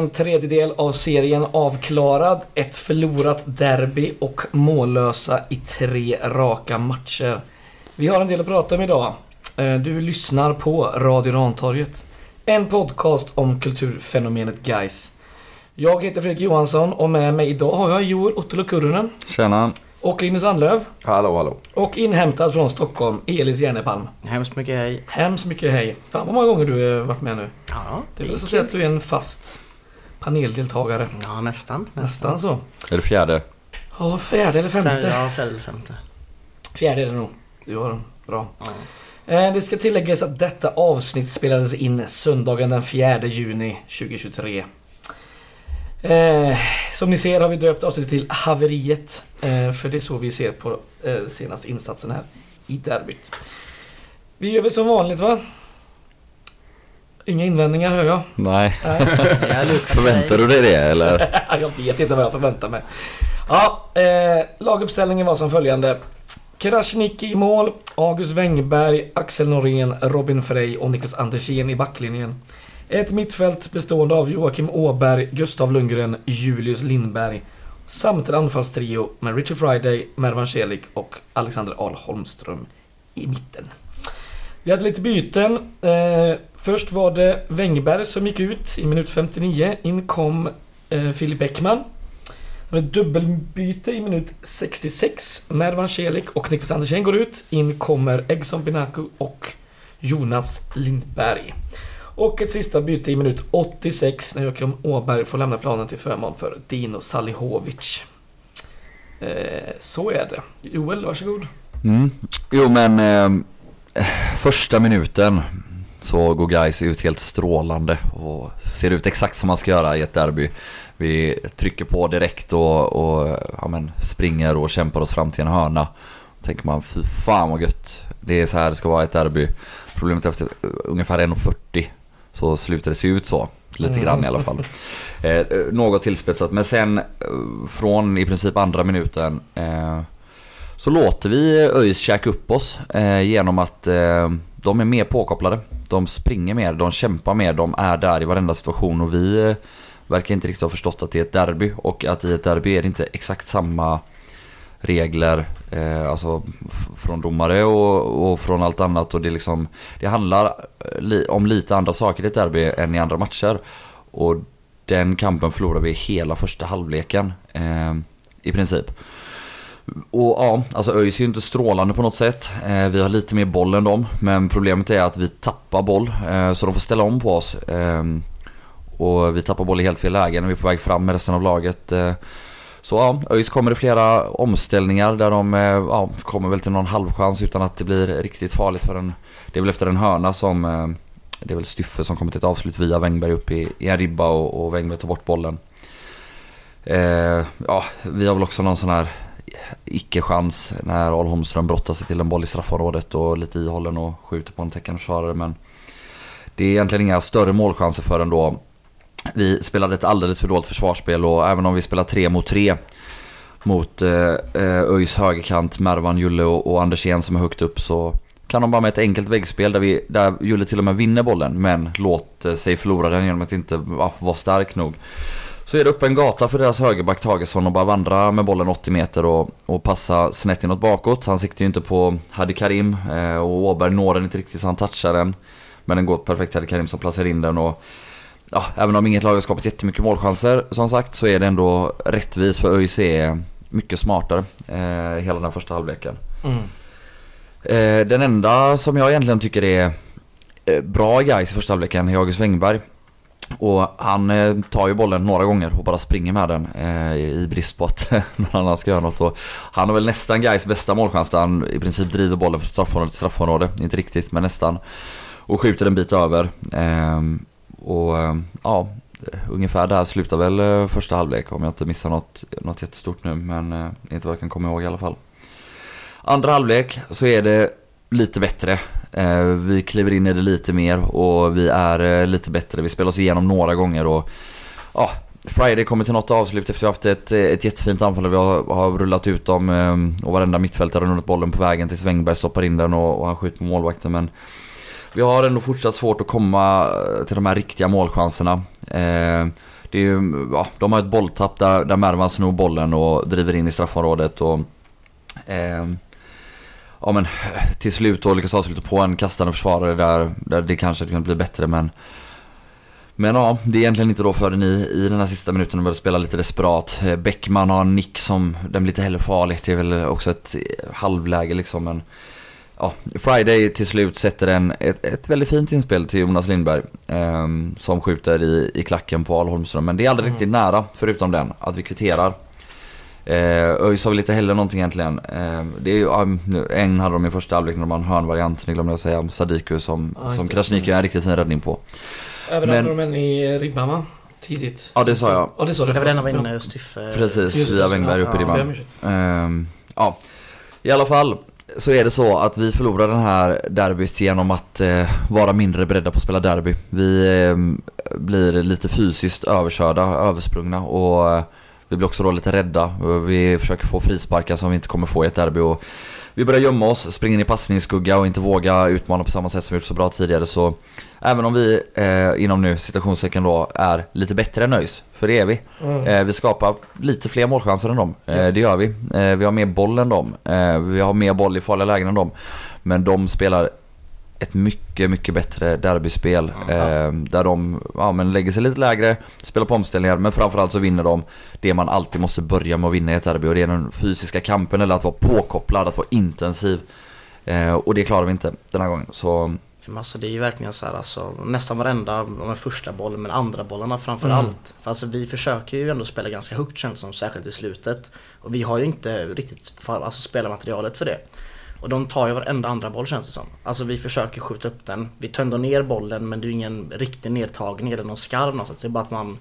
En tredjedel av serien avklarad, ett förlorat derby och mållösa i tre raka matcher. Vi har en del att prata om idag. Eh, Du lyssnar på Radio Rantorget. En podcast om kulturfenomenet Guys. Jag heter Fredrik Johansson och med mig idag har jag Joel Ottolo Kurrunen Tjena. och Linus Anlöv. Hallå, hallå. Och inhämtad från Stockholm, Elis Järnepalm. Hemskt mycket hej. Hemskt mycket hej. Fan vad många gånger du har varit med nu. Ja, Det är väl så att säga att du är en fast paneldeltagare. Ja, nästan. Nästan så. Är det fjärde? Ja, fjärde eller femte? Fjärde, ja, fjärde eller femte. Fjärde är det nog. Du har den. Bra. Ja. Eh, Det ska tilläggas att detta avsnitt spelades in söndagen den 4 juni 2023. Eh, som ni ser har vi döpt avsnittet till Haveriet. Eh, för det är så vi ser på eh, senaste insatsen här i derbyt. Vi gör väl som vanligt va? Inga invändningar hör jag. Nej. Nej. Förväntar du dig det eller? jag vet inte vad jag förväntar mig. Ja, eh, laguppställningen var som följande. Krasniqi i mål, August Wengberg, Axel Norén, Robin Frey och Niklas Andersén i backlinjen. Ett mittfält bestående av Joakim Åberg, Gustav Lundgren, Julius Lindberg. Samt en anfallstrio med Richard Friday, Mervan Celik och Alexander Ahl Holmström i mitten. Vi hade lite byten. Eh, först var det Wengberg som gick ut i minut 59. In kom eh, Filip Bäckman. Det var ett dubbelbyte i minut 66. Mervan Celik och Niklas Andersén går ut. In kommer Egson Binaku och Jonas Lindberg. Och ett sista byte i minut 86 när Joakim Åberg får lämna planen till förmån för Dino Salihovic. Eh, så är det. Joel, varsågod. Mm. Jo men eh, första minuten så går guys ut helt strålande och ser ut exakt som man ska göra i ett derby. Vi trycker på direkt och, och ja, men, springer och kämpar oss fram till en hörna. Då tänker man fy fan vad gött. Det är så här det ska vara i ett derby. Problemet är efter uh, ungefär 1.40 så slutar det se ut så. Lite Mm. grann i alla fall. Eh, eh, något tillspetsat men sen eh, från i princip andra minuten eh, så låter vi ÖIS käka upp oss eh, genom att eh, de är mer påkopplade. De springer mer, de kämpar mer, de är där i varenda situation. Och vi eh, verkar inte riktigt ha förstått att det är ett derby. Och att i ett derby är det inte exakt samma regler eh, alltså från domare och, och från allt annat. Och det liksom det handlar eh, li, om lite andra saker i ett derby än i andra matcher. Och den kampen förlorade vi hela första halvleken eh, i princip. Och ja, alltså ÖIS är ju inte strålande på något sätt. Eh, vi har lite mer boll än dem. Men problemet är att vi tappar boll. Eh, så de får ställa om på oss. Eh, och vi tappar boll i helt fel lägen. när vi är på väg fram med resten av laget. Eh, så ja, ÖIS kommer i flera omställningar där de eh, ja, kommer väl till någon halvchans utan att det blir riktigt farligt för en... Det är väl efter en hörna som... Eh, det är väl Styffe som kommer till ett avslut via Wängberg upp i, i en ribba och, och Wängberg tar bort bollen. Eh, ja, vi har väl också någon sån här icke-chans när Ahl Holmström brottar sig till en boll i straffområdet och lite ihållen och skjuter på en täckande försvarare. Men det är egentligen inga större målchanser för ändå. vi spelade ett alldeles för dåligt försvarsspel och även om vi spelar tre mot tre mot eh, eh, ÖIS högerkant, Mervan, Julle och, och Andersén som är högt upp så kan de bara med ett enkelt väggspel där, vi, där Julle till och med vinner bollen men låter eh, sig förlora den genom att inte ja, vara stark nog. Så är det upp en gata för deras högerback Tagesson och bara vandra med bollen 80 meter och, och passa snett inåt bakåt. Han siktar ju inte på Hadi Karim eh, och Åberg når den inte riktigt så han touchar den. Men den går perfekt till Hadi Karim som placerar in den och ja, även om inget lag har skapat jättemycket målchanser som sagt så är det ändå rättvist för ÖIC är mycket smartare eh, hela den första halvleken. Mm. Eh, den enda som jag egentligen tycker är eh, bra guys i första halvleken är August Wengberg. Och han eh, tar ju bollen några gånger och bara springer med den eh, i brist på att någon annan ska göra något. Och han har väl nästan guys bästa målchans där han i princip driver bollen från straffområde till straffområde. Inte riktigt men nästan. Och skjuter en bit över. Eh, och eh, ja, ungefär där slutar väl eh, första halvlek om jag inte missar något, något jättestort nu. Men eh, inte vad jag kan komma ihåg i alla fall. Andra halvlek så är det lite bättre. Eh, vi kliver in i det lite mer och vi är eh, lite bättre. Vi spelar oss igenom några gånger och ja, Friday kommer till något avslut efter att vi har haft ett, ett jättefint anfall där vi har, har rullat ut dem eh, och varenda mittfältare har rullat bollen på vägen tills Wängberg stoppar in den och, och han skjuter på målvakten. Men vi har ändå fortsatt svårt att komma till de här riktiga målchanserna. Eh, det är ju, ja, de har ett bolltapp där, där Mervan snor bollen och driver in i straffområdet och eh, ja men till slut då lyckas avsluta på en kastande försvarare där, där det kanske kan bli bättre men men ja, det är egentligen inte då förrän i, i den här sista minuten börjar spela lite desperat. Eh, Bäckman har en nick som, den blir inte heller farlig. Det är väl också ett eh, halvläge liksom men ja, Friday till slut sätter en, ett, ett väldigt fint inspel till Jonas Lindberg. Eh, som skjuter i, i klacken på Al Holmström. Men det är aldrig Mm. riktigt nära, förutom den, att vi kvitterar. Eh, ÖIS har väl inte heller någonting egentligen. Eh, det är ju, en hade de i första halvlek när de har en hörnvariant, det glömde jag säga, om Sadiku som, Ja, som. Krasniqi har en riktigt fin räddning på. Överraskade Men- de en i ribban va? Tidigt. Ja, det sa jag. Ja, det sa du. Det var den av inne Stiffe. Precis, via Wängberg upp i ribban. Ehm, ja, i alla fall så är det så att vi förlorar den här derbyt genom att eh, vara mindre beredda på att spela derby. Vi eh, blir lite fysiskt överkörda, översprungna och eh, vi blir också då lite rädda. Vi försöker få frisparkar som vi inte kommer få i ett derby och vi börjar gömma oss, springa in i passningsskugga och inte våga utmana på samma sätt som vi gjort så bra tidigare så Även om vi eh, inom nu citationstecken då är lite bättre än ÖIS, för det är vi. Mm. Eh, vi skapar lite fler målchanser än dem. Eh, det gör vi. Eh, vi har mer boll än dem. Eh, vi har mer boll i farliga lägen än dem. Men de spelar ett mycket, mycket bättre derbyspel. Eh, där de ja, men lägger sig lite lägre, spelar på omställningar. Men framförallt så vinner de det man alltid måste börja med att vinna i ett derby. Och det är den fysiska kampen eller att vara påkopplad, att vara intensiv. Eh, och det klarar vi inte den här gången. Så Men alltså det är ju verkligen så här alltså, nästan varenda, om en första boll men andra bollarna framför Mm. allt. För alltså vi försöker ju ändå spela ganska högt känns det som, särskilt i slutet. Och vi har ju inte riktigt alltså, spelarmaterialet för det. Och de tar ju varenda andra boll känns det som. Alltså vi försöker skjuta upp den. Vi tänder ner bollen men det är ingen riktig nedtagning eller någon skarv någonstans. Det är bara att man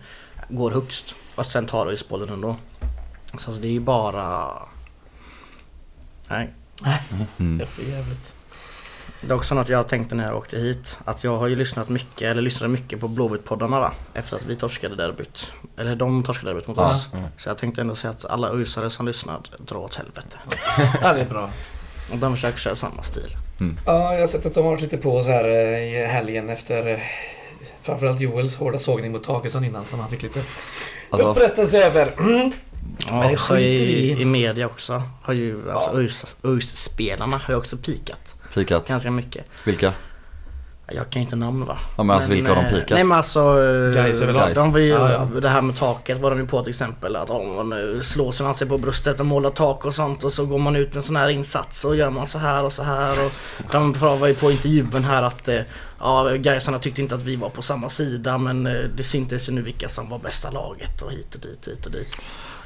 går högst och sen tar ÖIS bollen ändå. Så alltså, det är ju bara... Nej. mm. Det är för jävligt. Det är också något jag tänkte när jag åkte hit. Att jag har ju lyssnat mycket, eller lyssnade mycket på Blåvitt-poddarna va? Efter att vi torskade derbyt. Eller de torskade derbyt mot Ja. oss. Så jag tänkte ändå säga att alla ösare som lyssnar, dra åt helvete. Ja, det är bra. Och de försöker köra samma stil. Ja, jag har sett att de har varit lite på så här eh, i helgen efter eh, framförallt Joels hårda sågning mot Takesson innan som han fick lite alltså, upprättelse över. Mm. Men Ja, det också skiter i, i. media också. Har ju, alltså Ja. ÖIS ÖIS-spelarna har ju också pikat. pikat. Ganska mycket. Vilka? Jag kan inte namn va? Ja, men alltså, vilka har de eh, pikat? Nej men alltså... eh, Guys överlag. De var ju, Ja, ja. det här med taket var de ju på till exempel. Att om man nu slår sig sig på bröstet och målar tak och sånt och så går man ut med en sån här insats och gör man så här och så här. Och de var ju på intervjun här att eh, ja, Gaisarna tyckte inte att vi var på samma sida men eh, det syntes ju nu vilka som var bästa laget och hit och dit, hit och dit.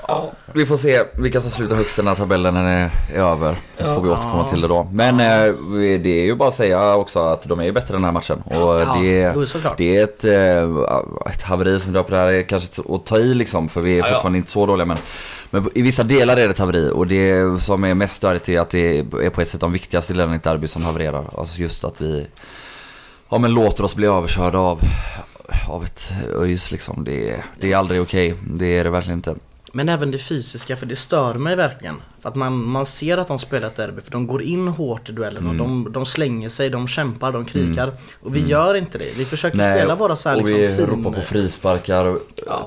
Ja. Vi får se vilka som slutar högst i den här tabellen när den är över. Så Ja. får vi återkomma till det då. Men eh, vi- det är ju bara att säga också att de är ju bättre den här matchen. Och Ja, det, det är ett, eh, ett haveri som drar på det här är kanske att ta i liksom. För vi är fortfarande inte så dåliga. Men, men i vissa delar är det ett haveri. Och det som är mest störigt är att det är på ett sätt de viktigaste delarna i ett derby som havererar. Alltså just att vi ja, men låter oss bli överkörda av, av ett ÖIS liksom. Det, det är aldrig okej. Det är det verkligen inte. Men även det fysiska, för det stör mig verkligen. För att man, man ser att de spelar ett derby, för de går in hårt i duellen och de, de slänger sig, de kämpar, de krikar. Och vi gör inte det. Vi försöker spela våra så här och liksom vi fin... ropar på frisparkar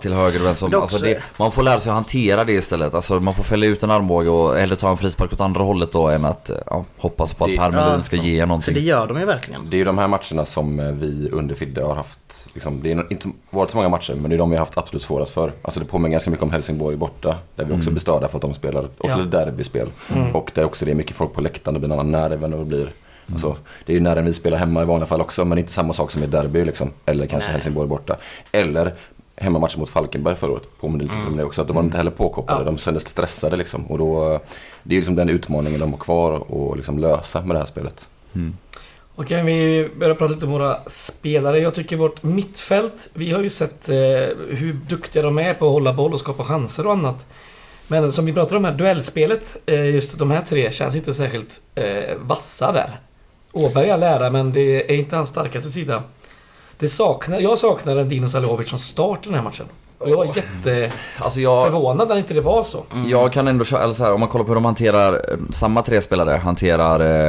till höger och vänster. Alltså det, man får lära sig att hantera det istället. Alltså man får fälla ut en armbåge och eller ta en frispark åt andra hållet då än att ja, hoppas på att Det- Per Melin ja, ska ja. ge För någonting. det gör de ju verkligen. Det är ju de här matcherna som eh, vi under Fidde har haft, liksom, det har inte varit så många matcher, men det är de vi har haft absolut svårast för. Alltså det påminner ganska mycket om Helsingborg borta, där vi också blir störda för att de spelar också Ja. lite derbyspel. Och där också det är mycket folk på läktaren, det blir en annan nerv än det blir. Alltså, det är ju när vi spelar hemma i vanliga fall också, men inte samma sak som i derby liksom. Eller kanske Nej. Helsingborg borta. Eller hemmamatchen mot Falkenberg förra året, påminner lite om det också. Att de var inte heller påkopplade, Ja. de kändes stressade liksom. Och då, det är liksom den utmaningen de har kvar att liksom lösa med det här spelet. Och kan vi börja prata lite om våra spelare. Jag tycker vårt mittfält, vi har ju sett eh, hur duktiga de är på att hålla boll och skapa chanser och annat. Men som vi pratade om här, duellspelet, eh, just de här tre känns inte särskilt eh, vassa där. Åberg är lära, men det är inte hans starkaste sida. Det saknar, jag saknar en Dino Salovic som start i den här matchen. Och jag var Alltså jag, jätteförvånad när inte det var så. jag kan ändå köra, eller så här, om man kollar på hur de hanterar, eh, samma tre spelare hanterar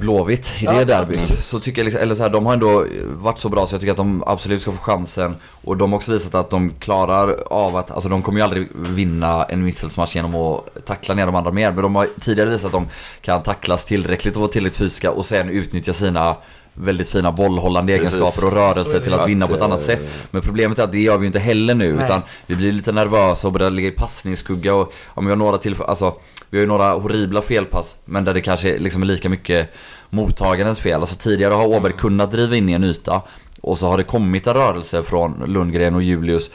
Blåvitt i det Ja, derbyt. Så tycker jag, liksom, eller så här, de har ändå varit så bra så jag tycker att de absolut ska få chansen. Och de har också visat att de klarar av att, alltså de kommer ju aldrig vinna en mittfältsmatch genom att tackla ner de andra mer. Men de har tidigare visat att de kan tacklas tillräckligt och vara tillräckligt fysiska och sen utnyttja sina väldigt fina bollhållande Precis. egenskaper och Så är rörelse det. till att vinna på ett annat eh, sätt. Men problemet är att det gör vi ju inte heller nu Nej. utan vi blir lite nervösa och börjar ligga i passningsskugga och om vi har några till, alltså vi har ju några horribla felpass men där det kanske liksom är lika mycket mottagarens fel. Alltså tidigare har Åberg kunnat driva in i en yta och så har det kommit en rörelse från Lundgren och Julius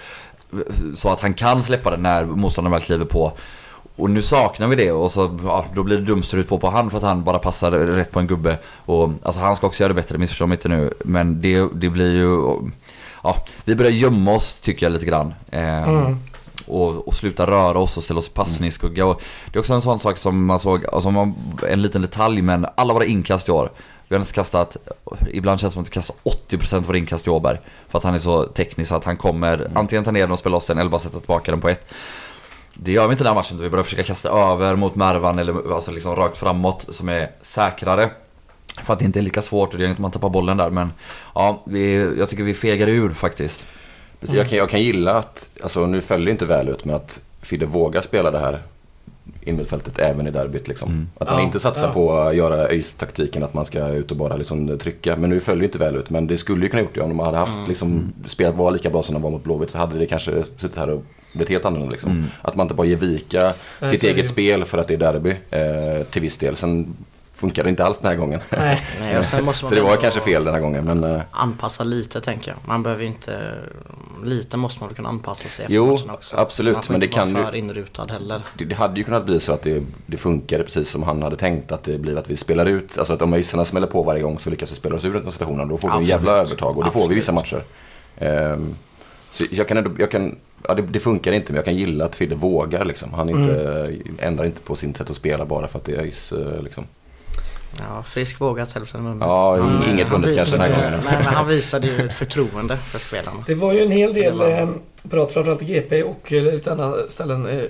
så att han kan släppa den när motståndaren väl kliver på. Och nu saknar vi det och så, ja, då blir det dumstrut på på han för att han bara passar rätt på en gubbe. Och, alltså han ska också göra det bättre, missförstå mig inte nu. Men det, det blir ju... Ja, vi börjar gömma oss tycker jag lite grann. Eh, Mm. och, och sluta röra oss och ställa oss i passningsskugga. Och det är också en sån sak som man såg, alltså man, en liten detalj men alla våra inkast i år. Vi har nästan kastat, ibland känns det som att vi kastar 80% av våra inkast i Åberg. För att han är så teknisk att han kommer antingen ta ner den och spela loss den eller bara sätta tillbaka den på ett. Det gör vi inte den här matchen då vi börjar försöka kasta över mot Mervan eller alltså liksom rakt framåt som är säkrare. För att det inte är lika svårt och det gör inte man tappar bollen där men ja, vi, jag tycker vi fegar ur faktiskt. Precis, Jag, kan, jag kan gilla att, alltså nu följer inte väl ut, men att Fidde vågar spela det här innermittfältet även i derbyt. Liksom. Mm. Att han Ja, inte satsar ja. på att göra ÖIS-taktiken, att man ska ut och bara liksom trycka. Men nu följer inte väl ut. Men det skulle ju kunna gjort det om de hade haft, liksom, spelat var lika bra som de var mot Blåvitt så hade det kanske suttit här och blivit helt annorlunda. Liksom. Mm. Att man inte bara ger vika Nej, sitt det eget ju. spel för att det är derby eh, till viss del. Sen funkar det inte alls den här gången. Nej. Nej, och sen måste man så det var kanske fel den här gången. Men, eh, Anpassa lite tänker jag. Man behöver inte... Lite måste man väl kunna anpassa sig efter Jo, matchen också. absolut, Man får men det inte vara kan för inrutad heller. Det, det hade ju kunnat bli så att det, det funkade precis som han hade tänkt. Att det blir att vi spelar ut, alltså att om öjsarna smäller på varje gång så lyckas vi spela oss ur den situationen. Då får vi en Absolut. jävla övertag och det får vi vissa Absolut. matcher. Ehm, så jag kan ändå, jag kan, ja, det, det funkar inte men jag kan gilla att Fidde vågar liksom. Han inte, ändrar inte på sin sätt att spela bara för att det är ÖIS eh, liksom. Ja, frisk vågat hälften vunnet. Ja, Han, inget han vunnet kanske den här gången. Nej, men han visade ju ett förtroende för spelarna. Det var ju en hel del var- eh, prat, framförallt i GP och eh, lite andra ställen, eh,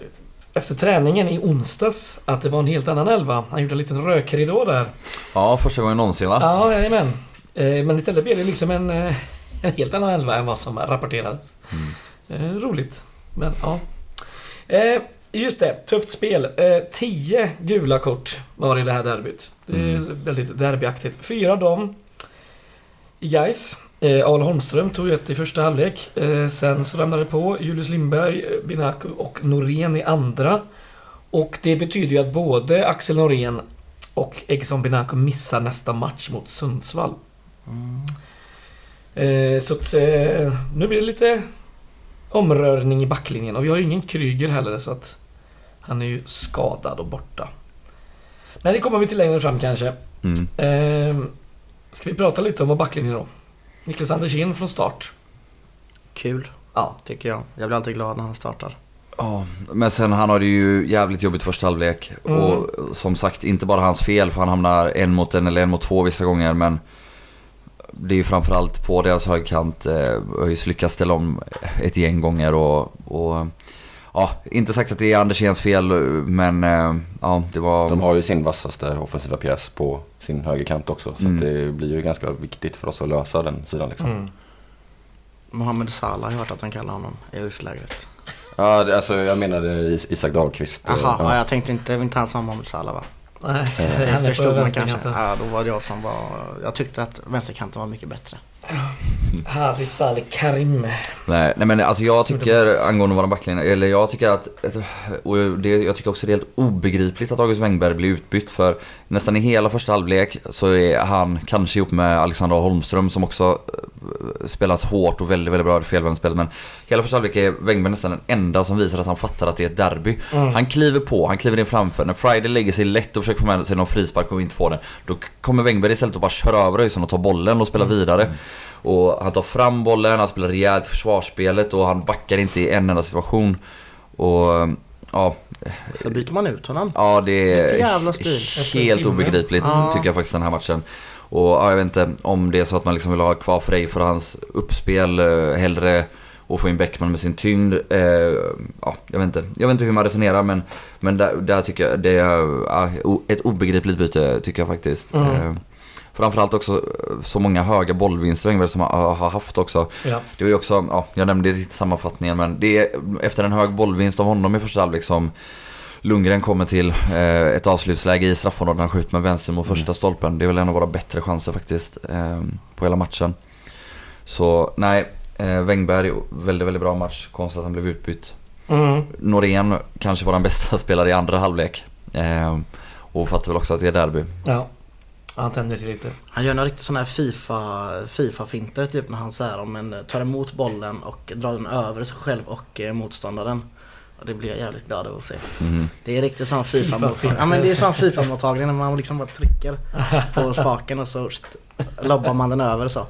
efter träningen i onsdags att det var en helt annan elva. Han gjorde en liten rökridå där. Ja, första gången någonsin va? Ja, jajamän. Eh, Men istället blev det liksom en, eh, en helt annan elva än vad som rapporterades. Mm. Eh, Roligt. Men ja. Eh, Just det, tufft spel. Eh, Tio gula kort var det i det här derbyt. Det är Mm. väldigt derbyaktigt. Fyra av dem i Gais. Eh, Al Holmström tog ett i första halvlek. Eh, sen så lämnade det på Julius Lindberg, eh, Binaku och Norén i andra. Och det betyder ju att både Axel Norén och Egson Binaku missar nästa match mot Sundsvall. Eh, så att, eh, nu blir det lite omrörning i backlinjen och vi har ju ingen Kryger heller så att han är ju skadad och borta. Men det kommer vi till längre fram kanske. Mm. Eh, ska vi prata lite om vår backlinje då? Niklas Andersén från start. Kul, Ja. tycker jag. Jag blir alltid glad när han startar. Ja, men sen han har det ju jävligt jobbigt första halvlek. Mm. Och som sagt, inte bara hans fel för han hamnar en mot en eller en mot två vissa gånger men det är ju framförallt på deras högkant. Eh, ÖIS lyckas ställa om ett gäng gånger och, och ja, inte sagt att det är Anderséns fel men eh, ja, det var... De har ju sin vassaste offensiva pjäs på sin högerkant också. Så Mm. att det blir ju ganska viktigt för oss att lösa den sidan liksom. Mm. Mohamed Salah har jag hört att han kallar honom i utlägret. Ja, alltså jag menade Is- Isak Dahlqvist. Jaha, Ja. ja. jag tänkte inte, inte han sa Mohamed Salah va? Nej, Eh, han är Jag förstod man kanske. Ja, då var det jag som var... Jag tyckte att vänsterkanten var mycket bättre. Harry Salih Karim. Nej, nej men alltså jag det tycker angående våra backlinjer, eller jag tycker att, och det, jag tycker också det är helt obegripligt att August Wengberg blir utbytt för nästan i hela första halvlek så är han kanske ihop med Alexander Holmström som också spelat hårt och väldigt, väldigt bra felvändspel men hela första halvlek är Wengberg nästan den enda som visar att han fattar att det är ett derby. Mm. Han kliver på, han kliver in framför. När Friday lägger sig lätt och försöker få med sig någon frispark och inte får den. Då kommer Wengberg istället att bara köra över Öjsson och ta bollen och spela vidare. Och han tar fram bollen, han spelar rejält i försvarsspelet och han backar inte i en enda situation. Och ja, Så byter man ut honom. ja det För är jävla stil. Helt obegripligt Ja. tycker jag faktiskt den här matchen. Och ja, jag vet inte om det är så att man liksom vill ha kvar Frej för hans uppspel eh, hellre och få in Bäckman med sin tyngd. Eh, ja, jag, vet inte. jag vet inte hur man resonerar men, men där, där tycker jag det är o- ett obegripligt byte tycker jag faktiskt. Mm. Eh, framförallt också eh, så många höga bollvinster som har, har haft också. Ja. Det var ju också, ja, jag nämnde det i sammanfattningen men det är efter en hög bollvinst av honom i första halvlek som Lundgren kommer till eh, ett avslutsläge i straffområdet när han skjuter med vänster mot första stolpen. Det är väl en av våra bättre chanser faktiskt eh, på hela matchen. Så nej, eh, Wängberg, väldigt, väldigt bra match. Konstigt att han blev utbytt. Mm. Norén kanske var den bästa spelare i andra halvlek. Eh, och fattar väl också att det är derby. Ja. Han tänder till lite. Han gör några riktigt sådana här FIFA, FIFA-finter typ när han så här, om en, tar emot bollen och drar den över sig själv och eh, motståndaren. Och det blir jag jävligt glad över att se. Mhm. Det är riktigt sån FIFA-mottagning. Ja men det är sån FIFA-mottagning när man liksom bara trycker på spaken och så lobbar man den över så.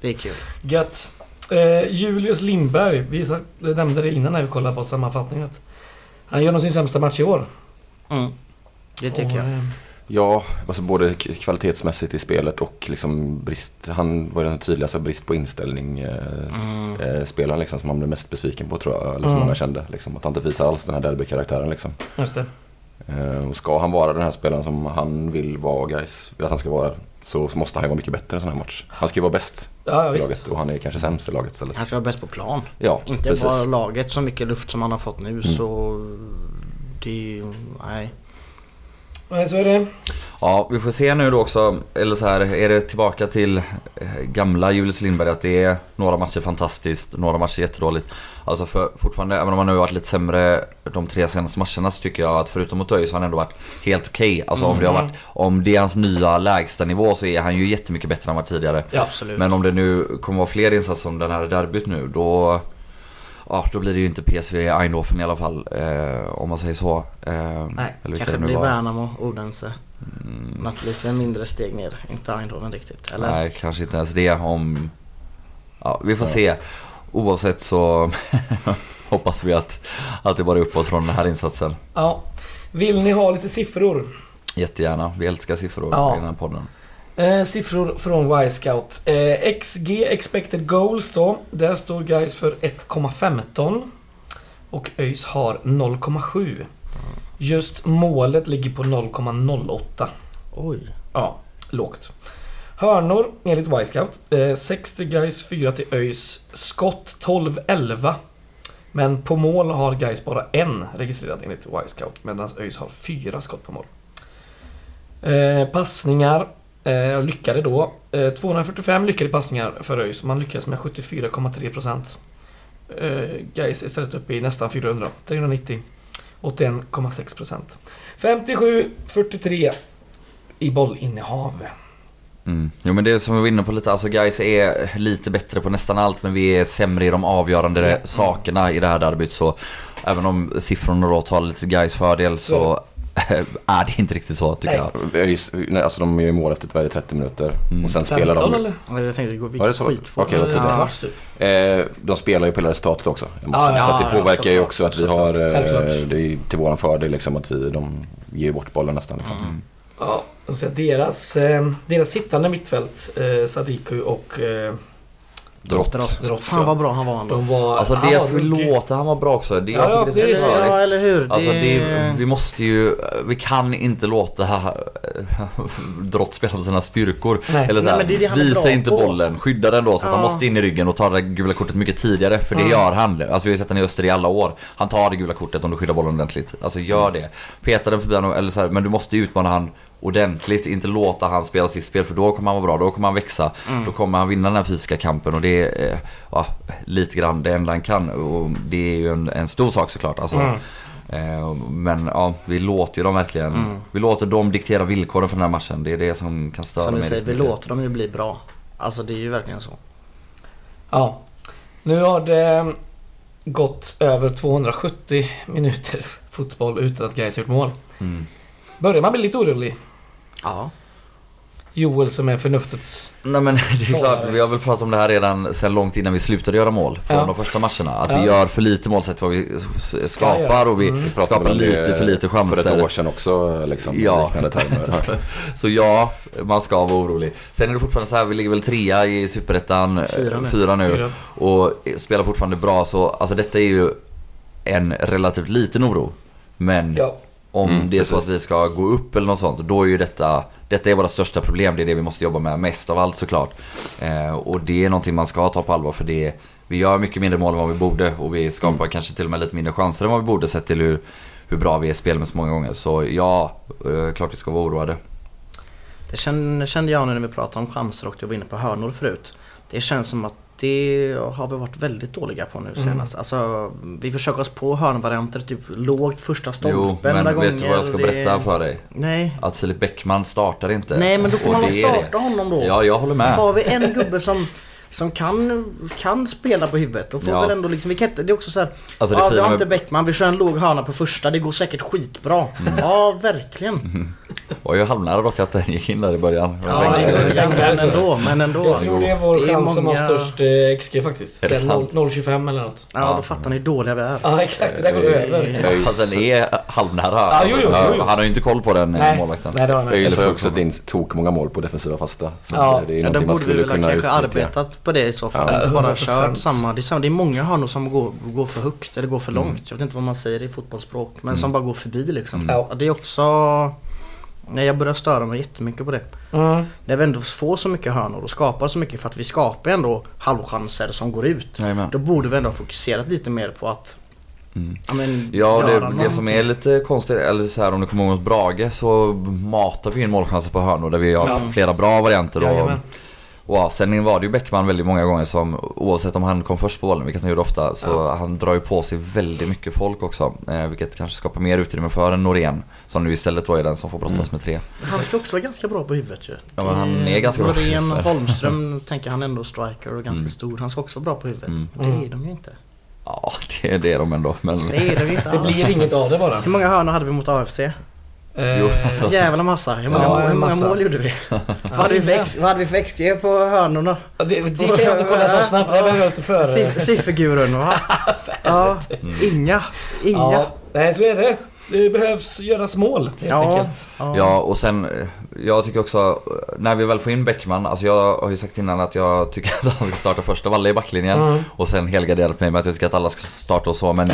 Det är kul. Gött. Eh, Julius Lindberg. Vi nämnde det innan när vi kollade på sammanfattningen. att Han gör nog sin sämsta match i år. Mm. Det tycker Och, jag. Ja, alltså både kvalitetsmässigt i spelet och liksom brist. Han var den tydligaste brist på inställning eh, Mm. eh, spelaren liksom som han blev mest besviken på tror jag. Eller som Mm. många kände. Liksom, att han inte visar alls den här derbykaraktären liksom. Just det. Eh, och ska han vara den här spelaren som han vill vara, guys, vill att han ska vara, så måste han ju vara mycket bättre i en sån här match. Han ska ju vara bäst Ja, ja i visst. laget och han är kanske sämst i laget istället. Han ska vara bäst på plan. Ja, Inte precis. bara laget så mycket luft som han har fått nu så det är ju, nej. Nej, så är det. Ja, vi får se nu då också, eller så här, är det tillbaka till eh, gamla Julius Lindberg att det är några matcher fantastiskt, några matcher jättedåligt. Alltså för fortfarande, även om han nu har varit lite sämre de tre senaste matcherna så tycker jag att förutom mot ÖIS har han ändå varit helt okej. Alltså om det har varit, om det är hans nya lägstanivå så är han ju jättemycket bättre än han var tidigare. Ja. Absolut. Men om det nu kommer vara fler insatser som den här derbyt nu då Ja, då blir det ju inte PSV Eindhoven i alla fall. Eh, om man säger så. Eh, Nej, Kanske det blir. Värnamo, Odense. Mm, Något lite mindre steg ner. Inte Eindhoven riktigt. Eller? Nej, kanske inte ens det om... Ja, vi får Ja. se. Oavsett så hoppas vi att, att det bara är uppåt från den här insatsen. Ja. Vill ni ha lite siffror? Jättegärna. Vi älskar siffror Ja. i den här podden. Eh, siffror från Y-scout. Eh, XG, expected goals då. Där står guys för 1,15. Och ÖIS har 0,7. Just målet ligger på 0,08. Oj. Ja, lågt. Hörnor enligt Y-scout. Eh, 60 guys 4 till ÖIS. Skott 12-11. Men på mål har guys bara en registrerad enligt Y-scout. Medan ÖIS har fyra skott på mål. Eh, passningar. Eh, lyckade då. Eh, 245 lyckade passningar för ÖIS. Man lyckades med 74,3%. Eh, guys är istället uppe i nästan 400. 390. 81,6%. 57-43 i bollinnehav. Mm. Jo men det är som vi var inne på lite, alltså guys är lite bättre på nästan allt men vi är sämre i de avgörande Ja. sakerna i det här derbyt så även om siffrorna då talar lite guys fördel så är det inte riktigt så tycker Nej. jag. Nej, alltså de är i mål efter varje 30 minuter Mm. och sen spelar 15 de... eller? Ja, Jag tänkte så? skitfort. Okej, vad tidigt. Ja, typ. Eh, de spelar ju på hela resultatet också. Ja, så det påverkar ju också att vi har, eh, det är till våran fördel liksom att vi, de ger bort bollen nästan. Liksom. Mm. Ja, och så deras, eh, deras sittande mittfält, eh, Sadiku och eh, Drott. Drott. Drott, Fan ja. vad bra han var ändå. de var... Alltså han det ruggig. låta han var bra också. Det, Ja, jag ja, tycker det är det så är- störigt. Ja, eller hur? Alltså det... det, vi måste ju, vi kan inte låta Drott spela på sina styrkor. Nej. Eller så Nej, här, men det det han visa inte på. bollen, skydda den då så att han Ja. måste in i ryggen och ta det gula kortet mycket tidigare. För det Mm. gör han. Alltså vi har sett den i Öster i alla år. Han tar det gula kortet om du skyddar bollen ordentligt. Alltså gör det. Peta den förbi honom, eller så här, men du måste utmana han ordentligt. Inte låta han spela sitt spel för då kommer han vara bra, då kommer han växa. Mm. Då kommer han vinna den här fysiska kampen och det är eh, ja, lite grann det enda han kan. Och det är ju en, en stor sak såklart. Alltså, Mm. Eh, Men ja, vi låter ju dem verkligen. Mm. Vi låter dem diktera villkoren för den här matchen. Det är det som kan störa Som du mig säger, vi mycket. låter dem ju bli bra. Alltså det är ju verkligen så. Ja. Nu har det gått över 270 minuter fotboll utan att Gais gjort mål. Mm. Börjar man bli lite orolig? Ja. Joel som är förnuftets... Nej men det är klart, vi har väl pratat om det här redan sen långt innan vi slutade göra mål från Ja. de första matcherna. Att Ja, vi gör för lite mål sett vad vi skapar och vi Mm. Skapar lite för lite chanser. För ett år sedan också, liksom, Ja. liknande termer. Så ja, man ska vara orolig. Sen är det fortfarande så här, vi ligger väl trea i Superettan, eh, Fyra nu. fyra nu. Fyra. Och spelar fortfarande bra så, alltså detta är ju en relativt liten oro. Men Ja. Om Mm, det är så att precis. vi ska gå upp eller något sånt, då är ju detta detta är våra största problem, det är det vi måste jobba med mest av allt såklart. Eh, och det är någonting man ska ta på allvar för det vi gör mycket mindre mål än vad vi borde och vi skapar Mm. kanske till och med lite mindre chanser än vad vi borde sett till hur, hur bra vi är spelmässigt många gånger. Så ja, eh, klart vi ska vara oroade. Det kände, kände jag nu när vi pratade om chanser och jag var inne på hörnor förut. Det känns som att det har vi varit väldigt dåliga på nu Mm. senast. Alltså vi försöker oss på hörnvarianter, typ lågt första stolpen Jo, men några vet du vad jag ska gånger. berätta för dig? Nej. Att Filip Bäckman startar inte. Nej men då får Och man väl det. starta honom då. Ja, jag håller med. Har vi en gubbe som som kan, kan spela på huvudet. Då får Ja. väl ändå liksom, vi kan inte, det är också så här, Alltså, det ja, vi har med- inte Bäckman, vi kör en låg hörna på första, det går säkert skitbra. Mm. Ja, verkligen. Var ju halvnära dock att den gick in där i början. Ja, Men- det är- Ja, men ändå, men ändå. Jag tror det är vår Det är chans som har många- störst eh, XG faktiskt. Är det Den sant? 0 0,25 eller något. Ja, då fattar ni hur dåliga vi är. Ja, exakt. Det där går över. Öys- Fast den är halvnära. Ja, jo, jo, jo, jo. Han har ju inte koll på den eh, Nej, målvakten. nej det har han ÖIS inte. har ju också sett in tok många mål på defensiva fasta. Så Ja. det är Ja, man borde vi väl kunna kanske arbetat på det i så fall. Ja, inte bara 100%. kört samma. Det är, samma. det är många hörnor som går, går för högt eller går för Mm. långt. Jag vet inte vad man säger i fotbollsspråk. Men som bara går förbi liksom. Mm. Det är också... Nej, jag börjar störa mig jättemycket på det. Mm. När vi ändå får så mycket hörnor och skapar så mycket för att vi skapar ändå halvchanser som går ut. Jajamän. Då borde vi ändå ha fokuserat lite mer på att Mm. ja, men, Ja, göra det, det någonting. som är lite konstigt, eller så här om du kommer ihåg mot Brage så matar vi in målchanser på hörnor där vi har Ja. flera bra varianter. Och, Jajamän. Och ja, sen var det ju Bäckman väldigt många gånger som, oavsett om han kom först på bollen, vilket han gjorde ofta, så han drar ju på sig väldigt mycket folk också. Eh, vilket kanske skapar mer utrymme för en Norén, som nu istället då är den som får brottas Mm. med tre. Han ska också vara ganska bra på huvudet ju. Ja, men han är ganska bra på Norén, huvudet. Holmström tänker han ändå striker och ganska Mm. stor. Han ska också vara bra på huvudet. Mm. Det är de ju inte. Ja, det, det är de ändå. Men Det är de inte Det alls. blir inget av det bara. Hur många hörnor hade vi mot AFC? Eh, Jo, alltså. Jävla massa. Hur många, Ja, hur många massa. mål gjorde vi? vad, hade vi X, vad hade vi för XG på hörnorna? ja, det, det kan jag inte kolla så snabbt. Det behöver jag lite före. Siff- Siffergurun va? ja, inga. Inga. Ja, nej så är det. Det behövs göras mål helt Ja. enkelt. Ja, och sen eh, jag tycker också eh, när vi väl får in Bäckman, alltså jag har ju sagt innan att jag tycker att han ska starta först av alla i backlinjen Mm. och sen helgarderat mig med att jag tycker att alla ska starta och så men,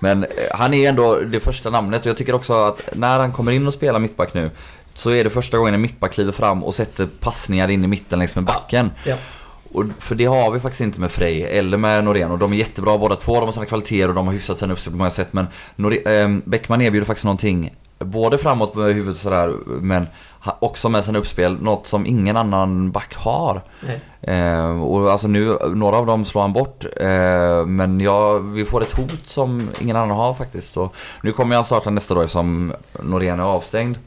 men eh, han är ändå det första namnet och jag tycker också att när han kommer in och spelar mittback nu så är det första gången en mittback kliver fram och sätter passningar in i mitten längs med backen. Ja. Och för det har vi faktiskt inte med Frej eller med Norén och de är jättebra båda två. De har sina kvaliteter och de har hyfsat sina uppspel på många sätt. Men Nore- eh, Bäckman erbjuder faktiskt någonting både framåt med huvudet och sådär men också med sina uppspel. Något som ingen annan back har. Eh, och alltså nu, några av dem slår han bort. Eh, men ja, vi får ett hot som ingen annan har faktiskt. Och nu kommer jag starta nästa dag som Norén är avstängd.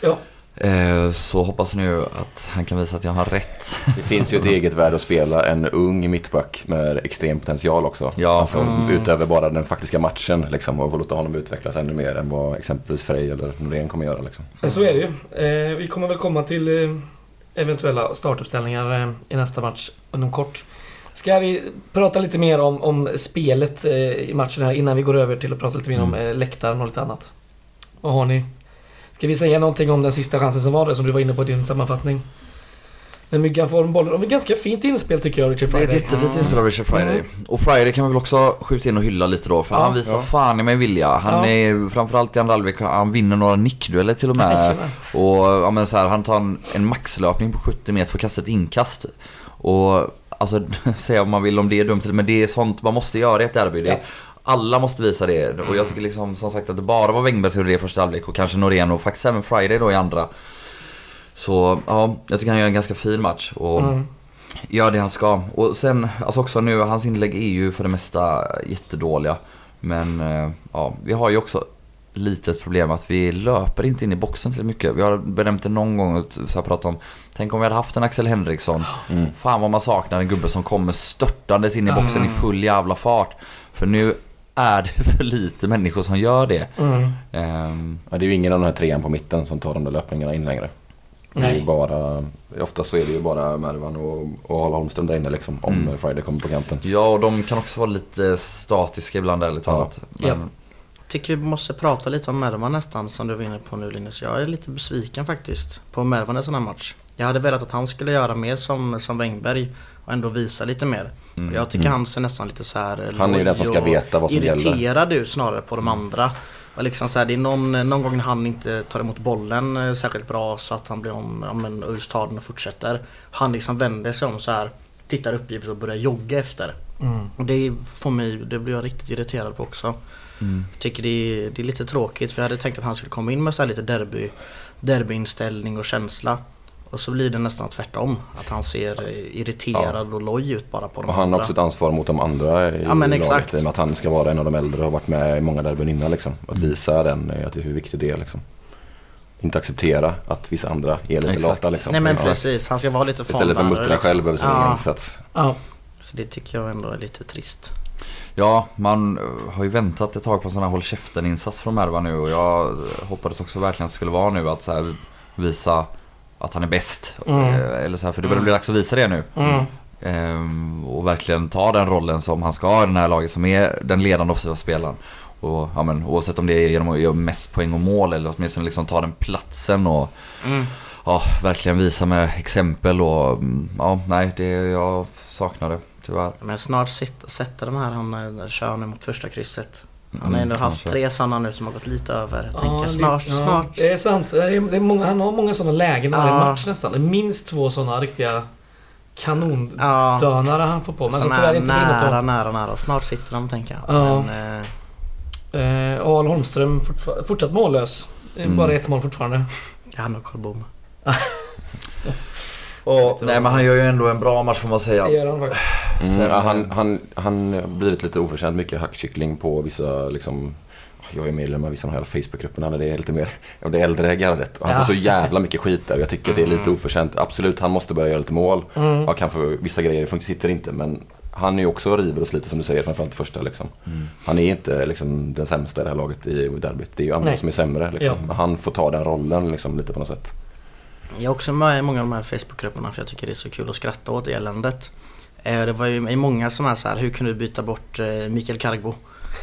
Ja. Eh, så hoppas nu att han kan visa att jag har rätt. Det finns ju ett eget värde att spela en ung mittback med extrem potential också. Ja. Alltså, Mm. Utöver bara den faktiska matchen liksom, och låta honom utvecklas ännu mer än vad exempelvis Frej eller Norén kommer göra. Liksom. Så är det ju. Eh, vi kommer väl komma till eh, eventuella startuppställningar i nästa match inom kort. Ska vi prata lite mer om, om spelet i matchen här innan vi går över till att prata lite mer om Mm. eh, läktaren och lite annat? Vad har ni? Ska vi säga någonting om den sista chansen som var det som du var inne på i din sammanfattning? När Myggan får en boll. Det var ganska fint inspel tycker jag, Richard Det är ett Friday. jättefint inspel av Richard Friday. Mm. Och Friday kan vi väl också skjuta in och hylla lite då. För Ja. han visar Ja. fan i mig vilja. Han Ja. är framförallt i andra halvlek, han vinner några nickdueller till och med. Och ja, men så här, han tar en, en maxlöpning på 70 meter för att kasta ett inkast. Och alltså, säga vad man vill om det är dumt men det är sånt man måste göra i ett derby. Det, Ja. Alla måste visa det. Och jag tycker liksom som sagt att det bara var Wängberg som gjorde det i första halvlek och kanske Norén och faktiskt även Friday då i andra. Så ja, jag tycker han gör en ganska fin match. Och Mm. gör det han ska. Och sen, alltså också nu, hans inlägg är ju för det mesta jättedåliga. Men eh, ja, vi har ju också lite ett problem att vi löper inte in i boxen till mycket. Vi har benämnt det någon gång och så pratat om Tänk om vi hade haft en Axel Henriksson. Mm. Fan vad man saknar en gubbe som kommer störtandes in i boxen i full jävla fart. För nu är det för lite människor som gör det. Mm. Ehm, Ja, det är ju ingen av de här trean på mitten som tar de där löpningarna in längre. Det är ju Nej. bara, oftast så är det ju bara Mervan och, och Hal Holmström där inne liksom. Om Mm. Friday kommer på kanten. Ja, och de kan också vara lite statiska ibland ärligt Ja. talat. Men, Ja. Tycker vi måste prata lite om Mervan nästan som du var inne på nu Linus. Jag är lite besviken faktiskt på Mervan i sån här match. Jag hade velat att han skulle göra mer som, som Wängberg och ändå visa lite mer. Mm. Jag tycker han ser nästan lite så här Han är ju den som ska veta vad som gäller. irriterad ut snarare på de andra. Och liksom så här, det är någon, någon gång när han inte tar emot bollen eh, särskilt bra så att han blir om, om en tar den och fortsätter. Han liksom vänder sig om så här, tittar uppgivet och börjar jogga efter. Mm. Och det får mig, det blir jag riktigt irriterad på också. Mm. Jag tycker det är, det är lite tråkigt för jag hade tänkt att han skulle komma in med så här lite derby, derbyinställning och känsla. Och så blir det nästan tvärtom. Att han ser eh, irriterad och loj ut bara på de Och han har också ett ansvar mot de andra i Ja, men laget. exakt. I och med att han ska vara en av de äldre och har varit med i många derbyn innan liksom. Att visa den, eh, att det är hur viktigt det är liksom. Inte acceptera att vissa andra är lite Exakt. lata liksom. Nej men Ja. precis, han ska vara lite Istället för att muttra själv över sin Ja. egen insats. Ja. Så det tycker jag ändå är lite trist. Ja, man eh, har ju väntat ett tag på en sån här håll käften-insats från Merva nu och jag hoppades också verkligen att det skulle vara nu att så här visa att han är bäst. Mm. Eh, Eller så här, för det börjar bli dags att visa det nu. Mm. Ehm, och verkligen ta den rollen som han ska ha i det här laget som är den ledande offensiva spelaren. Och, ja, men, oavsett om det är genom att göra mest poäng och mål eller åtminstone liksom ta den platsen och Mm. ja, verkligen visa med exempel och mm, ja, nej, det jag saknar det tyvärr. Men snart sitter, sätter de här han kör nu mot första krysset. Han har Mm, ändå haft kanske. tre sådana nu som har gått lite över. Jag Ja, tänker snart, ja, snart. Det är sant. Det är, det är många, han har många sådana lägen i varje Ja. match nästan. Det är minst två sådana riktiga kanondönare Ja, han får på. Men som tyvärr är inte nära, nära, nära. Snart sitter de tänker jag. Ja. Men, eh, Eh, Al Holmström fortsatt mållös. Mm. Bara ett mål fortfarande. han och Karl Bom. Och, nej men han gör ju ändå en bra match får man säga. Det gör han faktiskt. Mm, han, han, han har blivit lite oförtjänt mycket hackkyckling på vissa liksom jag är medlem av vissa av de här Facebookgrupperna där det är lite mer av det äldre gardet. Och han Ja. får så jävla mycket skit där. Jag tycker att det är lite oförtjänt. Absolut, han måste börja göra lite mål. Mm. Ja, kanske vissa grejer funkar- sitter inte men han är ju också river och sliter som du säger, framförallt första liksom. Mm. Han är inte liksom, den sämsta i det här laget i derbyt. Det är ju andra Nej. som är sämre. Liksom. Ja. Han får ta den rollen liksom, lite på något sätt. Jag är också med i många av de här Facebookgrupperna för jag tycker det är så kul att skratta åt eländet. Eh, Det var ju många som är så här, hur kan du byta bort eh, Mikael Kargbo?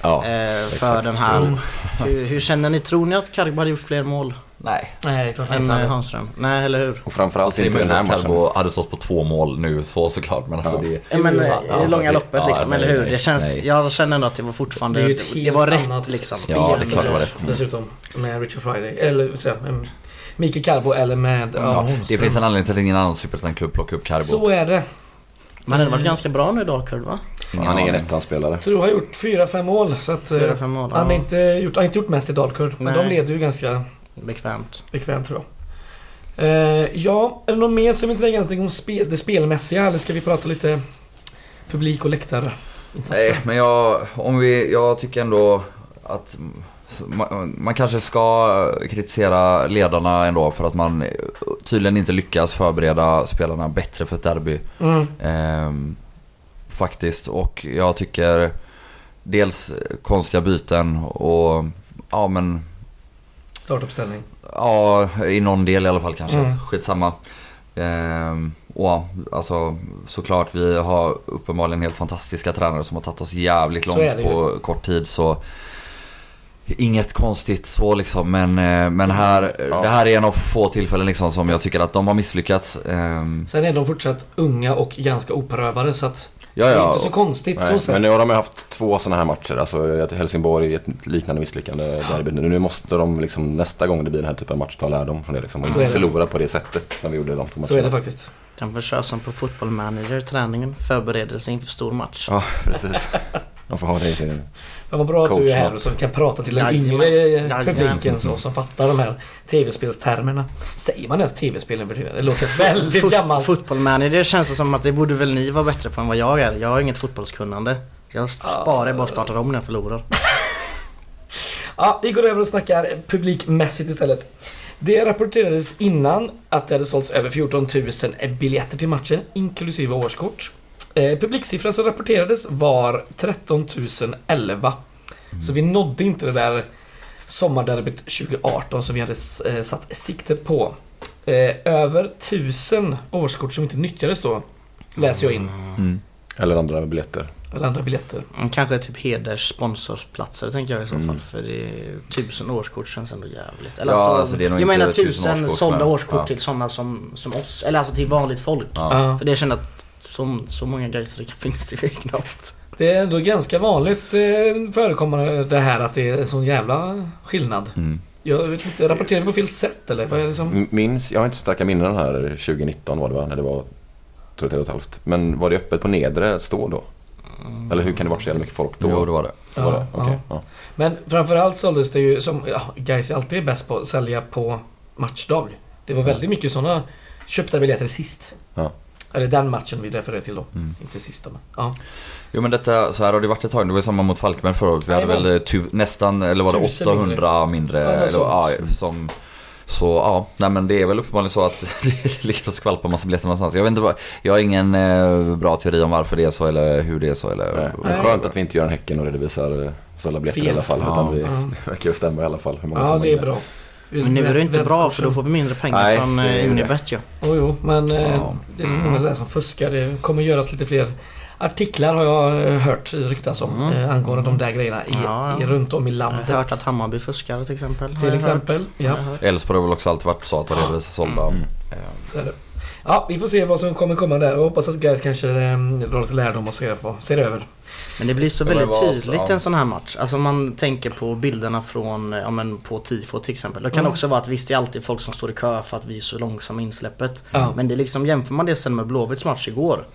Ja, eh, för exakt. den här. Mm. Hur, hur känner ni? Tror ni att Kargbo hade gjort fler mål Nej. Nej, det är klart han än inte. Hanström? Nej, eller hur? Och framförallt Det inte den här matchen. Calvo hade stått på två mål nu så såklart men alltså Ja. det... Ja, men i alltså, långa det- loppet ja, liksom, nej, eller hur? nej, Det känns, nej. jag känner ändå att det var fortfarande, Det är ju det, ett det helt var rätt annat liksom. spel Ja, det är klart det var rätt. Dessutom med Richard Friday. Eller så, Mikael Carbo eller med ja, Ja, det finns en anledning till att ingen annan superettan-klubb plockar upp Carbo. Så är det. Men det har varit ganska bra nu Dalkurd va? Ingen Han är en aning. ettanspelare. Tror har gjort 4-5 mål. Så att, eh, 4-5 mål, han, har inte gjort, han har inte gjort mest i Dalkurd. Men de leder ju ganska Bekvämt. bekvämt tror jag. Eh, ja, är det något mer som inte lägger någonting om spel, det spelmässiga? Eller ska vi prata lite publik och läktare? Nej, men jag, om vi, jag tycker ändå att man, man kanske ska kritisera ledarna ändå för att man tydligen inte lyckas förbereda spelarna bättre för ett derby. Mm. Ehm, faktiskt. Och jag tycker dels konstiga byten och ja men Startuppställning. Ja, i någon del i alla fall kanske. Mm. Skitsamma. Ehm, och alltså såklart vi har uppenbarligen helt fantastiska tränare som har tagit oss jävligt långt på kort tid så Inget konstigt så liksom men, eh, men här, Ja. det här är en av få tillfällen liksom som jag tycker att de har misslyckats. Ehm, Sen är de fortsatt unga och ganska oprövade så att ja, det är ja, inte så konstigt Nej, så sett. men nu har de haft två sådana här matcher. Alltså Helsingborg är ett liknande misslyckande derby. Nu måste de liksom, nästa gång det blir den här typen av match ta lärdom från det. Liksom. Och inte förlora på det sättet som vi gjorde de två matcherna. så är det faktiskt. Kan få köra som på Football Manager, träningen, förberedelse inför stor match. Ja, precis. De får ha det i sin... Men vad bra att du är här och som kan prata till den yngre publiken så, som fattar de här tv-spelstermerna. Säger man ens tv-spel nu för tiden? Det låter väldigt Fot- gammalt. Football Manager känns det som att det borde väl ni vara bättre på än vad jag är. Jag har inget fotbollskunnande. Jag sparar bara och startar om när jag förlorar. Ja, vi går över och snackar publikmässigt istället. Det rapporterades innan att det hade sålts över 14 000 biljetter till matchen, inklusive årskort. Eh, publiksiffran som rapporterades var 13 011. Så vi nådde inte det där sommarderbyt 2018 som vi hade eh, satt siktet på. Eh, över tusen årskort som inte nyttjades då. Läser jag in. Mm. Eller andra biljetter. Eller andra biljetter. Mm, Kanske typ heders sponsorsplatser tänker jag i så fall. Mm. För det är tusen årskort känns ändå jävligt. Ja, alltså, det är nog jag menar tusen tusen årskort, sålda men- årskort ja. till sådana som, som oss. Eller alltså till vanligt folk. Ja. För det känner att som, så många grejer det kan finnas det är knappt. Det är ändå ganska vanligt eh, förekommande det här att det är en sån jävla skillnad. Mm. Jag vet inte, rapporterar vi på fel sätt eller? Vad är det som... Minns, jag har inte så starka minnen av den här 2019 var det va? När det var tror jag, ett halvt. Men var det öppet på nedre stå då? Eller hur kan det varit så jävla mycket folk då? Jo, det var det. Var det? Ja, Okej, ja. ja. Men framförallt såldes det ju som, ja, Gais är alltid bäst på att sälja på matchdag. Det var väldigt mycket sådana köpta biljetter sist. Ja. Eller den matchen vi refererar till då. Mm. Inte sist då, men ja. Jo men detta, så här har det varit ett tag. Det var samma mot Falkenberg förra året. Vi hade väl eh, tu, nästan, eller var det Tusen 800 mindre? Ja, något eller, ja, som, så ja, nej men det är väl uppenbarligen så att det ligger och skvalpar massa biljetter någonstans. Jag vet inte vad, jag har ingen eh, bra teori om varför det är så eller hur det är så eller... Nej. Men skönt att vi inte gör en Häcken och redovisar eh, sålda biljetter Fel. i alla fall. Ja. Utan vi, Ja. det verkar ju stämma i alla fall. Hur många Ja, som det är inne. bra. Men nu är det inte bra för då får vi mindre pengar Nej, från eh. Unibet ju. Jo, jo, men eh, Ja. det är många sådär som fuskar. Det kommer göras lite fler artiklar har jag eh, hört ryktas om Mm. eh, angående de där grejerna i, Ja, ja. i, runt om i Jag landet. har hört att Hammarby fuskar till exempel. Till jag exempel. hört. Ja. Jag. Elfsborg har väl också alltid varit så att de redovisar sålda. Mm. Så är det. Ja, vi får se vad som kommer komma där. Jag hoppas att guys kanske eh, drar lite lärdom och ser, ser över. Men det blir så Det väldigt tydligt en sån här match. Alltså om man tänker på bilderna från, eh, ja men på tifo till exempel. Det kan Mm. också vara att visst det är alltid folk som står i kö för att vi är så långsamma i insläppet. Ja. Men det är liksom, jämför man det sen med Blåvitts match igår.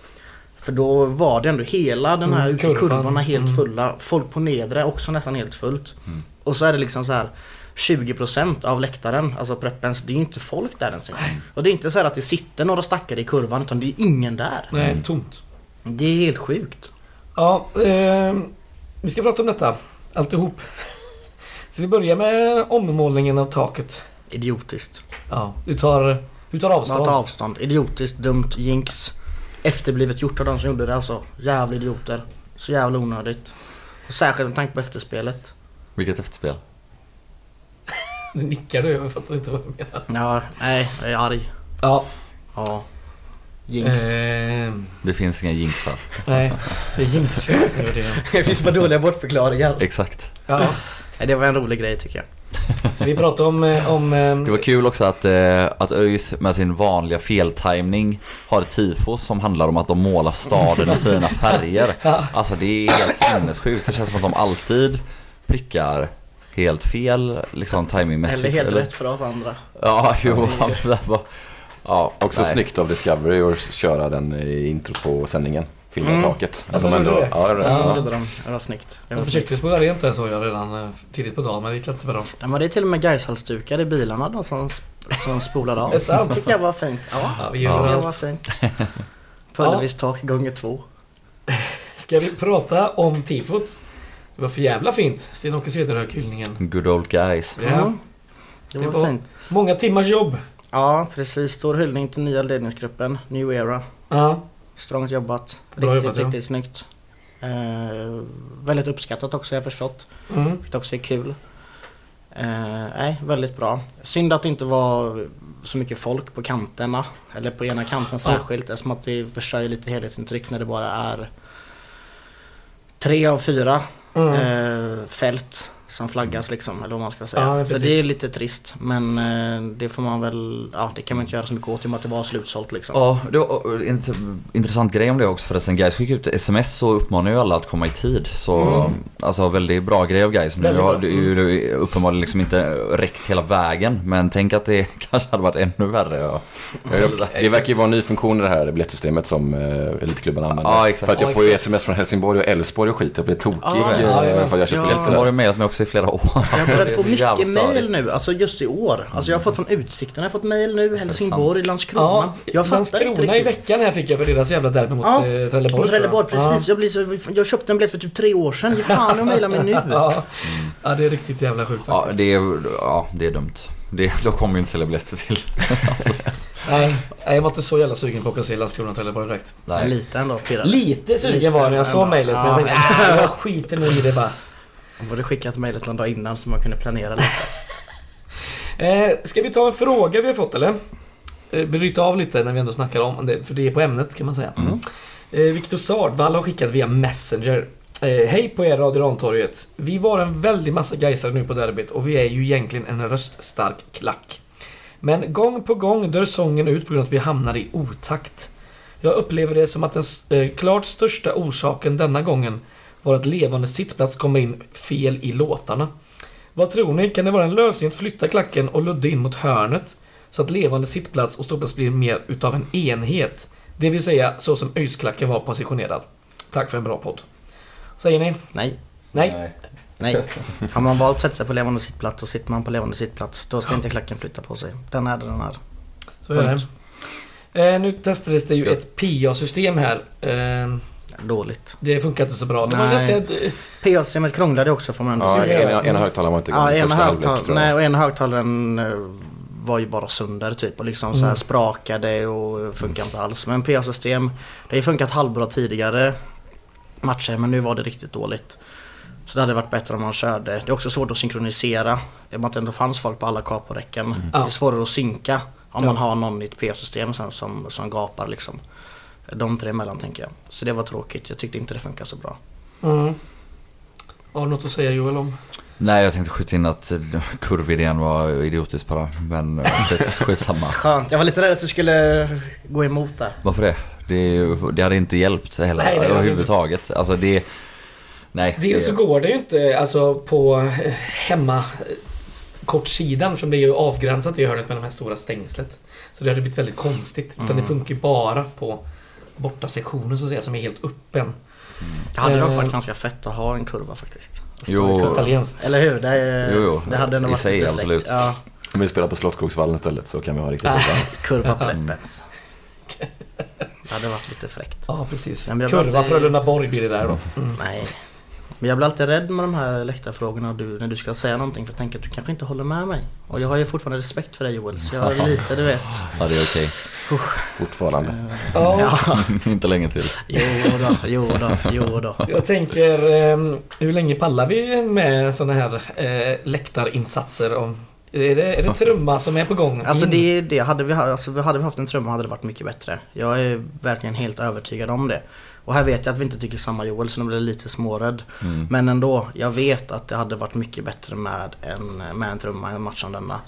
För då var det ändå hela den här Mm, kurvan. kurvorna helt Mm. fulla. Folk på nedre också nästan helt fullt. Mm. Och så är det liksom så här 20% av läktaren, alltså preppens, det är ju inte folk där ens. Och det är inte så här att det sitter några stackare i kurvan utan det är ingen där. Nej, Mm. tomt. Det är helt sjukt. Ja, eh, vi ska prata om detta. Alltihop. Så vi börjar med ommålningen av taket. Idiotiskt. Ja, du tar, du tar avstånd. Bara ta avstånd. Idiotiskt, dumt, jinx. Efterblivet gjort av de som gjorde det alltså. Jävla idioter. Så jävla onödigt. Och särskilt med tanke på efterspelet. Vilket efterspel. Nu nickar du, jag fattar inte vad du menar. Ja, nej, jag är arg. Ja. Ja. Jinx. Eh, Det finns inga jinx här. nej, det är jinxfest som gör det. Det finns bara dåliga bortförklaringar. Exakt. Ja, Nej, Det var en rolig grej tycker jag. så vi pratar om... eh, om eh, Det var kul också att, eh, att ÖIS med sin vanliga feltimning har ett tifo som handlar om att de målar staden i sina färger. Alltså det är helt sinnessjukt. Det känns som att de alltid prickar helt fel liksom timingmässigt. Eller helt rätt för oss andra. Ja, jo. ja, det var- Ja, Också nej. snyggt av Discovery att köra den i intro på sändningen. Filma Mm. taket. Alltså, De gjorde det? Ja, det. Ja. Ja. Ja. Det, de. det var snyggt. Det var Jag snyggt. försökte spela rent det såg jag redan eh, tidigt på dagen men det gick inte så bra. Ja, men det är till och med Gaishalsdukar i bilarna då som, som spolade av. Det tycker jag var fint. Ja, Ja, vi det gör tycker jag var allt. fint. Pullevis tak gånger två. Ska vi prata om tifot? Det var för jävla fint. Sten-Åke Cederhök-hyllningen. Good old guys. Ja. Mm. Det Det var var- fint. Många timmars jobb. Ja, precis. Stor hyllning till nya ledningsgruppen. New Era. Ja. Strångt jobbat. Bra Riktigt, jobbat, ja. riktigt snyggt. Eh, väldigt uppskattat också har jag förstått. Mm. Vilket också är kul. Eh, nej, väldigt bra. Synd att det inte var så mycket folk på kanterna. Eller på ena kanten särskilt. Eftersom att det förstör lite helhetsintryck när det bara är tre av fyra Mm. eh, fält som flaggas liksom. Eller vad man ska säga. Ja, så det är lite trist. Men eh, det får man väl, ja det kan man inte göra så mycket åt i och med att det var slutsålt liksom. Ja, det var en int- intressant grej om det också förresten. Guys skickade ut sms och uppmanar ju alla att komma i tid. Så Mm. alltså väldigt bra grej av Guys. Nu har det ju uppenbarligen liksom inte räckt hela vägen. Men tänk att det kanske hade varit ännu värre. Ja. Det verkar ju vara en ny funktion i det här biljettsystemet som eh, elitklubbarna använder. Ja, exakt. För att jag Ja, får ju sms från Helsingborg och Älvsborg och skit. Jag blir tokig Ja, eh, ja, ja. för att jag köper Ja. biljetter Sen har mejlat mig också i flera år. Jag har börjat få mycket mail nu, alltså just i år. Alltså jag har fått från Utsikten, jag har fått mail nu, Helsingborg, Landskrona. Ja, Landskrona i riktigt. veckan här fick jag för deras jävla derby mot Ja, eh, Trelleborg. Mot Trelleborg, precis. Jag, blir så, jag köpte en biljett för typ tre år sedan. Ge fan jag mejlar mig nu. Ja. Ja. ja, det är riktigt jävla sjukt Ja, faktiskt. det är, ja, det är dumt. Det, då kommer ju inte sälja biljetter till. Nej, nej, jag var inte så jävla sugen på att åka och se Landskrona och Trelleborg direkt. Nej. Lite ändå pirrade. Lite sugen Lite, var jag när jag såg mejlet men jag ja. tänkte "Ah, jag skiter nog i det bara. Jag borde skickat mejlet någon dag innan så man kunde planera lite. Eh, ska vi ta en fråga vi har fått eller? eh, bryta av lite när vi ändå snackar om det, för det är på ämnet kan man säga. Eh, Viktor Sardvall har skickat via Messenger. Eh, Hej på er Radio Rantorget. Vi var en väldig massa Gaisare nu på derbyt och vi är ju egentligen en röststark klack. Men gång på gång dör sången ut på grund av att vi hamnar i otakt. Jag upplever det som att den eh, klart största orsaken denna gången var att levande sittplats kommer in fel i låtarna. Vad tror ni? Kan det vara en lösning att flytta klacken och ludda in mot hörnet? Så att levande sittplats och ståplats blir mer utav en enhet. Det vill säga så som ÖIS-klacken var positionerad. Tack för en bra podd. Säger ni? Nej. Nej? Nej. Har man valt att sätta sig på levande sittplats och sitter man på levande sittplats då ska inte klacken flytta på sig. Den är där den är. Så är det. Eh, nu testades det ju ett PA-system här. Eh, Dåligt. det funkar inte så bra. Det var Nej. ganska... PA-systemet krånglade också får man ändå Ja, säga. ena, ena högtalaren var inte igång Ja, ena, första halvlek högtal- jag. nej, och ena högtalaren eh, var ju bara sönder typ och liksom så här sprakade och funkar inte alls. Men PA-system, det har ju funkat halvbra tidigare matcher men nu var det riktigt dåligt. Så det hade varit bättre om man körde. Det är också svårt att synkronisera. I och med att det ändå fanns folk på alla kaporäcken. Det Ja. är svårare att synka om Ja. man har någon i ett PA-system sen som, som gapar liksom. De tre emellan tänker jag. Så det var tråkigt. Jag tyckte inte det funkar så bra. Mm. Har du något att säga Joel om? Nej, jag tänkte skjuta in att eh, kurvidén var idiotisk bara. Men eh, skit, skitsamma. Skönt. Jag var lite rädd att du skulle gå emot där. Varför det? Det, det hade inte hjälpt heller Nej, överhuvudtaget. Alltså det... Nej. Dels så går det ju inte alltså på eh, hemma eh, kortsidan som det är ju avgränsat i hörnet med de här stora stängslet. Så det hade blivit väldigt konstigt. Utan Mm. det funkar ju bara på borta sektionen så att säga som är helt öppen. Det hade dock Eh. varit ganska fett att ha en kurva faktiskt. Jo. Italienskt. Eller hur? Det, är, Jo, jo. det hade ändå varit sig, lite fräckt. Ja, Om vi spelar på Slottsskogsvallen istället så kan vi ha riktigt Ah. bra. kurva pleppens. Det hade varit lite fräckt. Ja, precis. Kurva pratar- Frölunda-Borg blir det där då. Mm. Nej. Men jag blir alltid rädd med de här läktarfrågorna du, när du ska säga någonting för jag tänker att du kanske inte håller med mig. Och jag har ju fortfarande respekt för dig Joel så jag är lite du vet. Ja, det är okej. Fortfarande. Ja, inte länge till. Jo då, jo då, jo då. jag tänker eh, hur länge pallar vi med sådana här eh, läktarinsatser? Om, är, det, är det trumma som är på gång? Alltså det är det. Hade vi, alltså, hade vi haft en trumma hade det varit mycket bättre. Jag är verkligen helt övertygad om det. Och här vet jag att vi inte tycker samma Joel så nu blir jag lite smårädd. Mm. Men ändå, jag vet att det hade varit mycket bättre med en, med en trumma i en match som denna.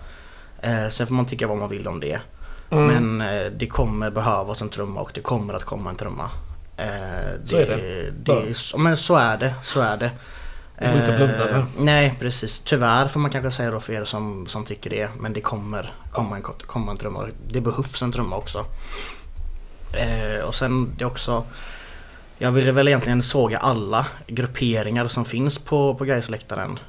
Eh, sen får man tycka vad man vill om det. Mm. Men eh, det kommer behövas en trumma och det kommer att komma en trumma. Eh, Så är det. Det så, men så är det, så är det. Det går inte att blunda för. Eh, Nej precis, tyvärr får man kanske säga då för er som, som tycker det. Men det kommer komma en, komma en trumma. Det behövs en trumma också. Eh, och sen det också Jag ville väl egentligen såga alla grupperingar som finns på, på Gaisläktaren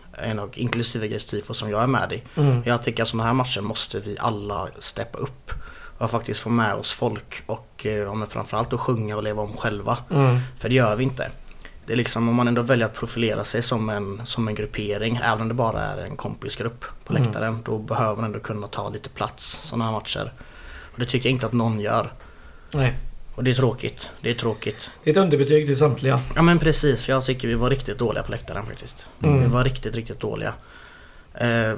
Inklusive Gais tifo som jag är med i. Mm. Jag tycker att sådana här matcher måste vi alla steppa upp. Och faktiskt få med oss folk och eh, ja, men framförallt att sjunga och leva om själva. Mm. För det gör vi inte. Det är liksom om man ändå väljer att profilera sig som en, som en gruppering, även om det bara är en kompisgrupp på Mm. läktaren, då behöver man ändå kunna ta lite plats sådana här matcher. Och det tycker jag inte att någon gör. Nej. Och det är tråkigt. Det är tråkigt. Det är ett underbetyg till samtliga. Ja men precis, för jag tycker vi var riktigt dåliga på läktaren faktiskt. Mm. Vi var riktigt, riktigt dåliga. Eh,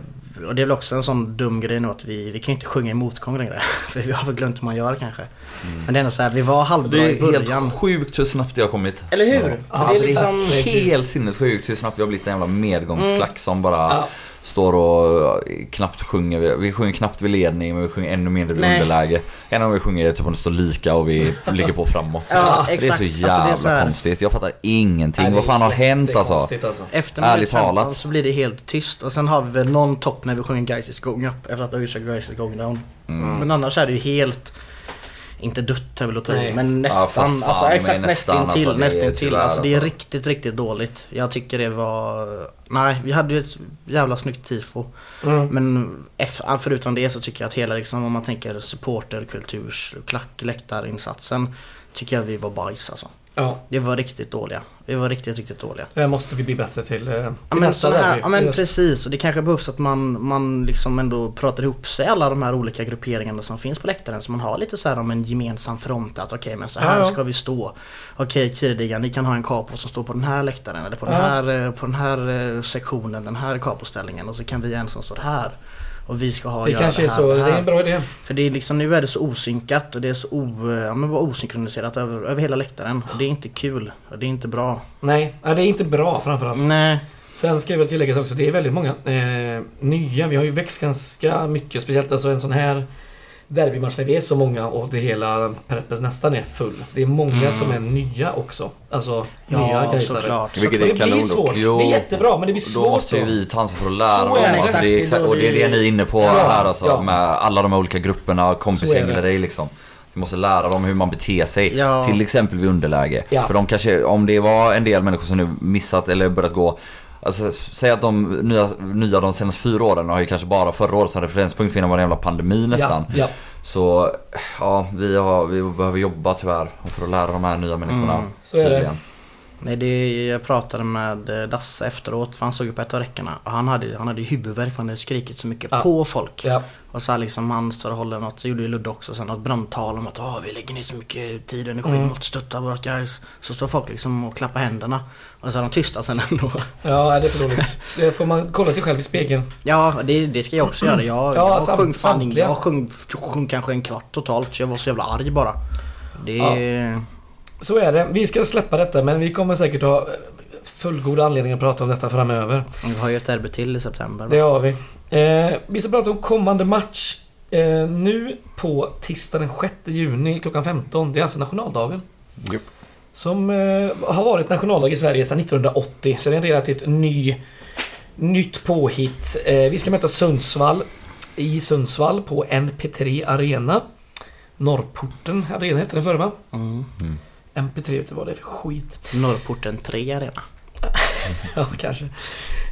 och det är väl också en sån dum grej nu att vi, vi kan inte sjunga i motgång längre. För vi har väl glömt hur man gör kanske. Men det är ändå så här, vi var halvbra Det i är början. helt sjukt hur snabbt det har kommit. Eller hur? Ja, För det Alltså, är det liksom... är helt sinnessjukt hur snabbt vi har blivit en jävla medgångsklack som bara Ja. Står och knappt sjunger. Vi- Vi sjunger knappt vid ledning men vi sjunger ännu mindre vid Nej. underläge. En gång vi sjunger typ om det står lika och vi ligger på framåt. Ja, Det är så Alltså, det är jävla så här- konstigt. Jag fattar ingenting. Nej, Vad fan har hänt alltså? alltså. Efter Ärligt minut 15 talat. så blir det helt tyst och sen har vi väl någon topp när vi sjunger Guys is going up efter att Öisha Guys is going down. Mm. Men annars är det ju helt inte dött är väl att ta i, men Ja, nästan. fan alltså exakt nästan, nästintill. alltså, det är nästintill. tyvärr, Alltså det är alltså. riktigt, riktigt dåligt. Jag tycker det var... Nej, vi hade ju ett jävla snyggt tifo. Mm. Men förutom det så tycker jag att hela liksom, om man tänker supporter, kulturs, klack, läktarinsatsen Tycker jag vi var bajs alltså. Ja, Det var riktigt dåliga. Vi var riktigt, riktigt dåliga. det måste vi bli bättre till. eh, till Ja men, här, ja men precis, och det kanske behövs att man, man liksom ändå pratar ihop sig alla de här olika grupperingarna som finns på läktaren så man har lite så här om en gemensam front att okej men så här Ja, ska vi stå. Okej Kirdiga, ni kan ha en capo som står på den här läktaren eller på den här, eh, på den här eh, sektionen, den här capoställningen och så kan vi en som står här. Och vi ska ha Det göra kanske det är här, så. det Det här. är en bra idé. För det är liksom, nu är det så osynkat och det är så o, ja, men osynkroniserat över, över hela läktaren. Och det är inte kul. Och det är inte bra. Nej, ja, det är inte bra framförallt. Nej. Sen ska jag väl tillägga också, det är väldigt många eh, nya. Vi har ju växt ganska mycket. Speciellt alltså en sån här derbymatch när vi är så många och det hela Peppes nästan är full. Det är många Mm. som är nya också. Alltså Ja, nya gaisare. såklart. Vilket är det blir kanon dock. svårt. Jo, det är jättebra men det blir Då svårt måste ju då. vi ta ansvar för att lära Så dem. är det, Alltså, det är exakt, och det är det ni är inne på Ja, här alltså. ja. Med alla de olika grupperna, kompisgäng det. eller dig liksom. Vi måste lära dem hur man beter sig. Ja. Till exempel vid underläge. Ja. För de kanske, om det var en del människor som nu missat eller börjat gå Alltså, säg att de nya, nya de senaste fyra åren har ju kanske bara förra året som referenspunkt för innan var det en jävla pandemi nästan. Ja, ja. Så ja, vi, har, vi behöver jobba tyvärr för att lära de här nya människorna. Mm, så är det. Nej, det, jag pratade med eh, Dasse efteråt för han såg ju på ett av räckena och han hade, han hade huvudvärk för han hade skrikit så mycket Ja. på folk. Ja. Och så här liksom han står och håller något, så gjorde ju Ludde också sen något brandtal om att Åh, vi lägger ner så mycket tid och energi Mm. mot att stötta vårt guys. Så står folk liksom och klappar händerna. Och så är de tysta sen ändå. ja, det är för dåligt. Det får man kolla sig själv i spegeln. Ja, det, det ska jag också göra. Jag, Ja, jag sam- sjöng fan jag sjöng, sjöng kanske en kvart totalt så jag var så jävla arg bara. Det... Ja. Så är det. Vi ska släppa detta men vi kommer säkert ha fullgoda anledningar att prata om detta framöver. Vi har ju ett derby till i september. Det har vi. Eh, vi ska prata om kommande match. Eh, nu på tisdag den 6 juni klockan 15. Det är alltså nationaldagen. Japp. Som eh, har varit nationaldag i Sverige sedan 1980. Så det är en relativt ny... Nytt påhitt. Eh, vi ska möta Sundsvall i Sundsvall på NP3 Arena. Norrporten Arena hette den förr va? Mm. MP3 vet vad det är för skit. Norrporten 3 arena. Ja, kanske.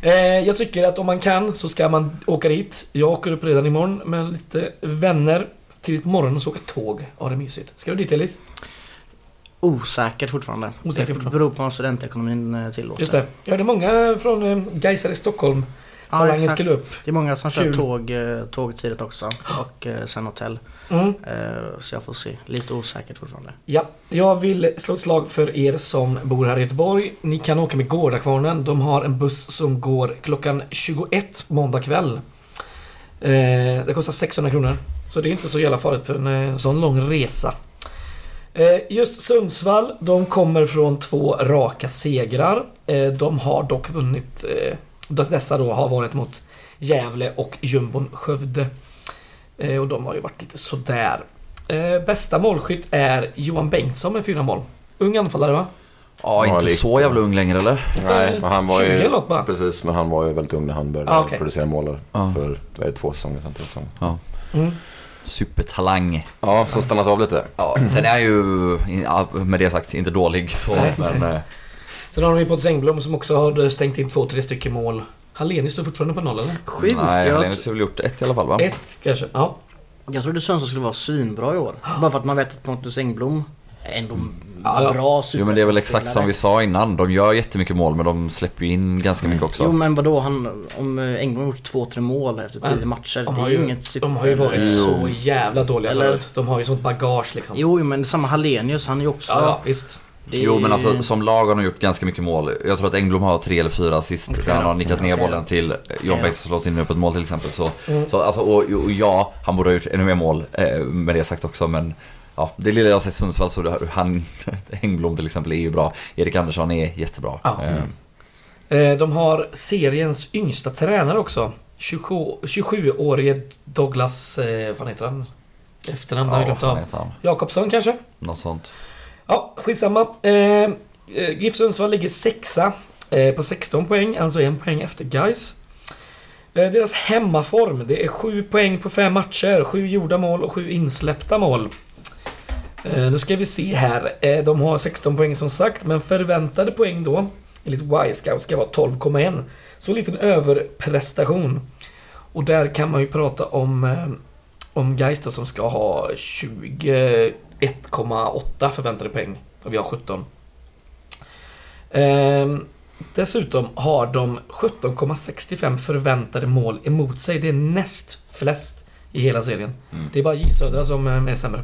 Eh, jag tycker att om man kan så ska man åka dit. Jag åker upp redan imorgon med lite vänner. Tidigt på morgonen och så åka tåg. Ja, det är mysigt. Ska du dit Elis? Osäkert fortfarande. Osäkert det fortfarande. beror på om studentekonomin eh, tillåter. Just det. Ja, det är många från eh, Gaisare i Stockholm. Falangen skulle upp. Det är många som kör Kul. tåg, eh, tåg tidigt också. Och eh, sen hotell. Mm. Eh, så jag får se. Lite osäkert fortfarande. Ja, jag vill slå ett slag för er som bor här i Göteborg. Ni kan åka med Gårdakvarnen. De har en buss som går klockan 21 måndag kväll. Det kostar 600 kronor. Så det är inte så jävla farligt för en sån lång resa. Just Sundsvall, de kommer från två raka segrar. De har dock vunnit, dessa då har varit mot Gävle och jumbon Skövde. Eh, och de har ju varit lite sådär. Eh, bästa målskytt är Johan Bengtsson med fyra mål. Ung anfallare va? Ja, inte lite. så jävla ung längre eller? Nej, men han var 20 ju... eller något bara. Precis, men han var ju väldigt ung när han började Ah, okej. producera mål Ja. för är det, två säsonger sedan. Tre säsonger. Mm. Supertalang. Ja, som stannat av lite. Ja, sen är han ju, med det sagt, inte dålig så. Men eh, Sen har de ju Pontus Engblom som också har stängt in två, tre stycken mål. Hallenius står fortfarande på noll eller? Sjukt! nej, jag, Hellenius har väl gjort ett i alla fall va? Ett kanske. Ja. jag trodde Sundsvall skulle vara svinbra i år. Bara för att man vet att Pontus Engblom är ändå Ja, ja. bra Jo men det är väl exakt som vi sa innan. De gör jättemycket mål men de släpper ju in ganska mycket också. Jo men vadå, han, om eh, Engblom har gjort två, tre mål efter tio Men matcher. De det har, är ju ju, inget super... de har ju varit Jo. så jävla dåliga Eller- förut. De har ju sånt bagage liksom. Jo men samma Hallenius, han är ju också... Ja, ja visst. Det Jo men alltså som lag har de gjort ganska mycket mål. Jag tror att Engblom har tre eller fyra assist. Där han har nickat ner bollen till John. Bengtsson slått in ett mål till exempel. Så, Mm. så alltså, och, och ja, han borde ha gjort ännu mer mål eh, med det sagt också. Men ja, det lilla jag har sett Sundsvall så det- han, Engblom till exempel är ju bra. Erik Andersson är jättebra. Ja. Eh, Eh, De har seriens yngsta tränare också. 27 27-årige Douglas... Eh, vad heter han? Efternamn har jag ja, glömt av. Jakobsson kanske? Något sånt. Ja, skitsamma. Eh, eh, GIF Sundsvall ligger sexa eh, på 16 poäng, alltså en poäng efter Gais. Eh, deras hemmaform, det är 7 poäng på fem matcher, 7 gjorda mål och 7 insläppta mål. Eh, nu ska vi se här. Eh, de har 16 poäng som sagt, men förväntade poäng då, enligt Y-scout, ska vara 12,1. Så en liten överprestation. Och där kan man ju prata om, eh, om Gais då som ska ha 20... 21,8 förväntade poäng. Och vi har 17. Ehm, dessutom har de 17,65 förväntade mål emot sig. Det är näst flest i hela serien. Mm. Det är bara J Södra som eh, är sämre.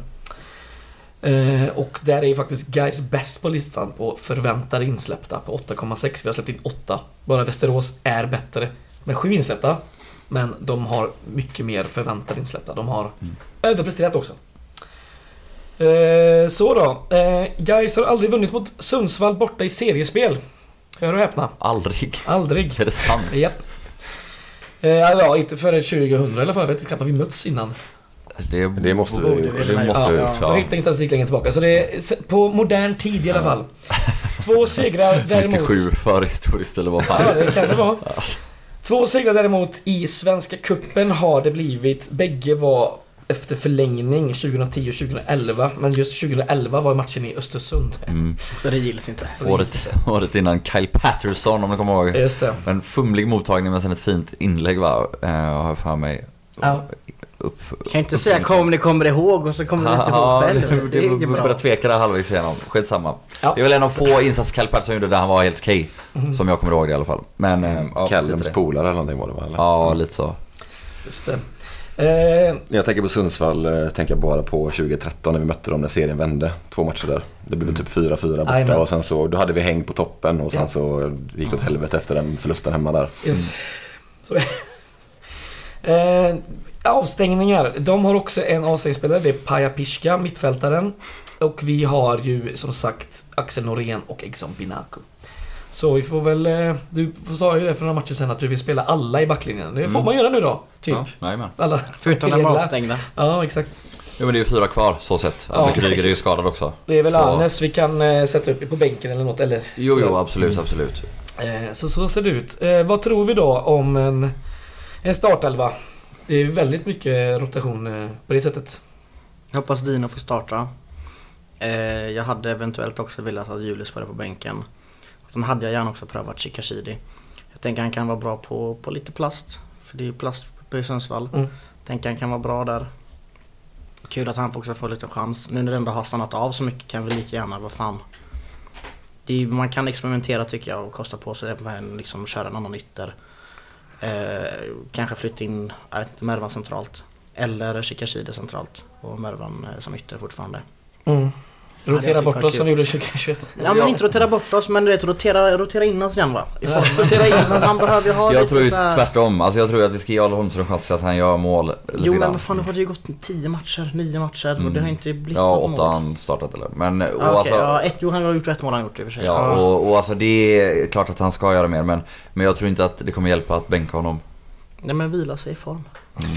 Eh, och där är ju faktiskt Guys bäst på listan på förväntade insläppta på 8,6. Vi har släppt in 8. Bara Västerås är bättre med 7 insläppta. Men de har mycket mer förväntade insläppta. De har överpresterat också. Eh, så då. Eh, Gais har aldrig vunnit mot Sundsvall borta i seriespel. Hör och häpna. Aldrig. Aldrig. Är det sant? Japp. Eh, ja, inte före 2000 i alla fall. Jag vet inte knappt vi mötts innan. Det, Det måste vi vi- det måste vi ja, ha Jag gjort, ja. hittar ingen statistik längre tillbaka. Så det är på modern tid i alla fall. Två segrar däremot. 97 förhistoriskt eller vad fan. Ja, det kan det vara. Två segrar däremot i Svenska Kuppen har det blivit. Bägge var efter förlängning 2010 och 2011. Men just 2011 var matchen i Östersund. Mm. Så det gills inte. Det Året, året innan Kyle Patterson om du kommer ihåg. Just det. En fumlig mottagning men sen ett fint inlägg va, eh, har jag för mig. Ja. Upp. Kan inte säga kom ni kommer ihåg och så kommer du inte ihåg själv. Det är det bra. började tveka där halvvägs igenom. Skitsamma. Ja. Det är väl en av få insatser Kyle Patterson gjorde där han var helt okej. Mhm. Som jag kommer ihåg det i alla fall. Men, eh, ja, det. polare eller någonting var det va? Eller? Ja, lite så. Just det. Eh, jag tänker på Sundsvall eh, tänker bara på 2013 när vi mötte dem när serien vände. Två matcher där. Det blev typ 4-4 borta Jajamän. och sen så då hade vi häng på toppen och sen Ja. så gick det åt helvete efter den förlusten hemma där. yes. Så. eh, avstängningar. De har också en avstängningsspelare. Det är Paja Piska, mittfältaren. Och vi har ju som sagt Axel Norén och Egson Binaku. Så vi får väl... eh, Du sa ju för några matcher sen att du vill spela alla i backlinjen. Det får Mm. man göra nu då. Typ. Ja. Alla. Förutom de Alla. avstängda. Ja, exakt. Jo men det är ju fyra kvar så sett. Alltså Ja. Kryger är ju skadad också. Det är väl Så- Arnes vi kan eh, sätta upp på bänken eller något. Eller, Jo, jo absolut, absolut. Eh, Så så ser det ut. Eh, vad tror vi då om en, en startelva? Det är ju väldigt mycket rotation eh, på det sättet. Jag hoppas Dino får starta. Eh, jag hade eventuellt också velat att Julius var på bänken. Sen hade jag gärna också prövat Chikashidi. Jag tänker han kan vara bra på, på lite plast. För det är plast på Sundsvall. Mm. Tänker han kan vara bra där. Kul att han också får lite chans. Nu när det ändå har stannat av så mycket kan vi lika gärna, vad fan. Är, man kan experimentera tycker jag och kosta på sig det med liksom köra en annan ytter. Eh, kanske flytta in jag inte, Mervan centralt. Eller Chikashide centralt och Mervan eh, som ytter fortfarande. Mm. Rotera tyckt bort oss som vi gjorde 2021. Ja men inte rotera bort oss men vet rotera, rotera in oss igen va? I Ja, rotera in oss. Man behöver ju ha Jag lite tror ju så här... tvärtom. Alltså jag tror att vi ska ge Arle Holmström chans till att han gör mål lite Jo men vad fan det har ju gått 10 matcher, 9 matcher och Mm. det har inte blivit Ja, något mål. har han startat eller? Men, och Ja, okej, alltså, ja, ett, jo han har gjort ett mål han gjort i och för sig. Ja, och, och alltså det är klart att han ska göra mer men, men jag tror inte att det kommer hjälpa att bänka honom. Nej men vila sig i form. Mm.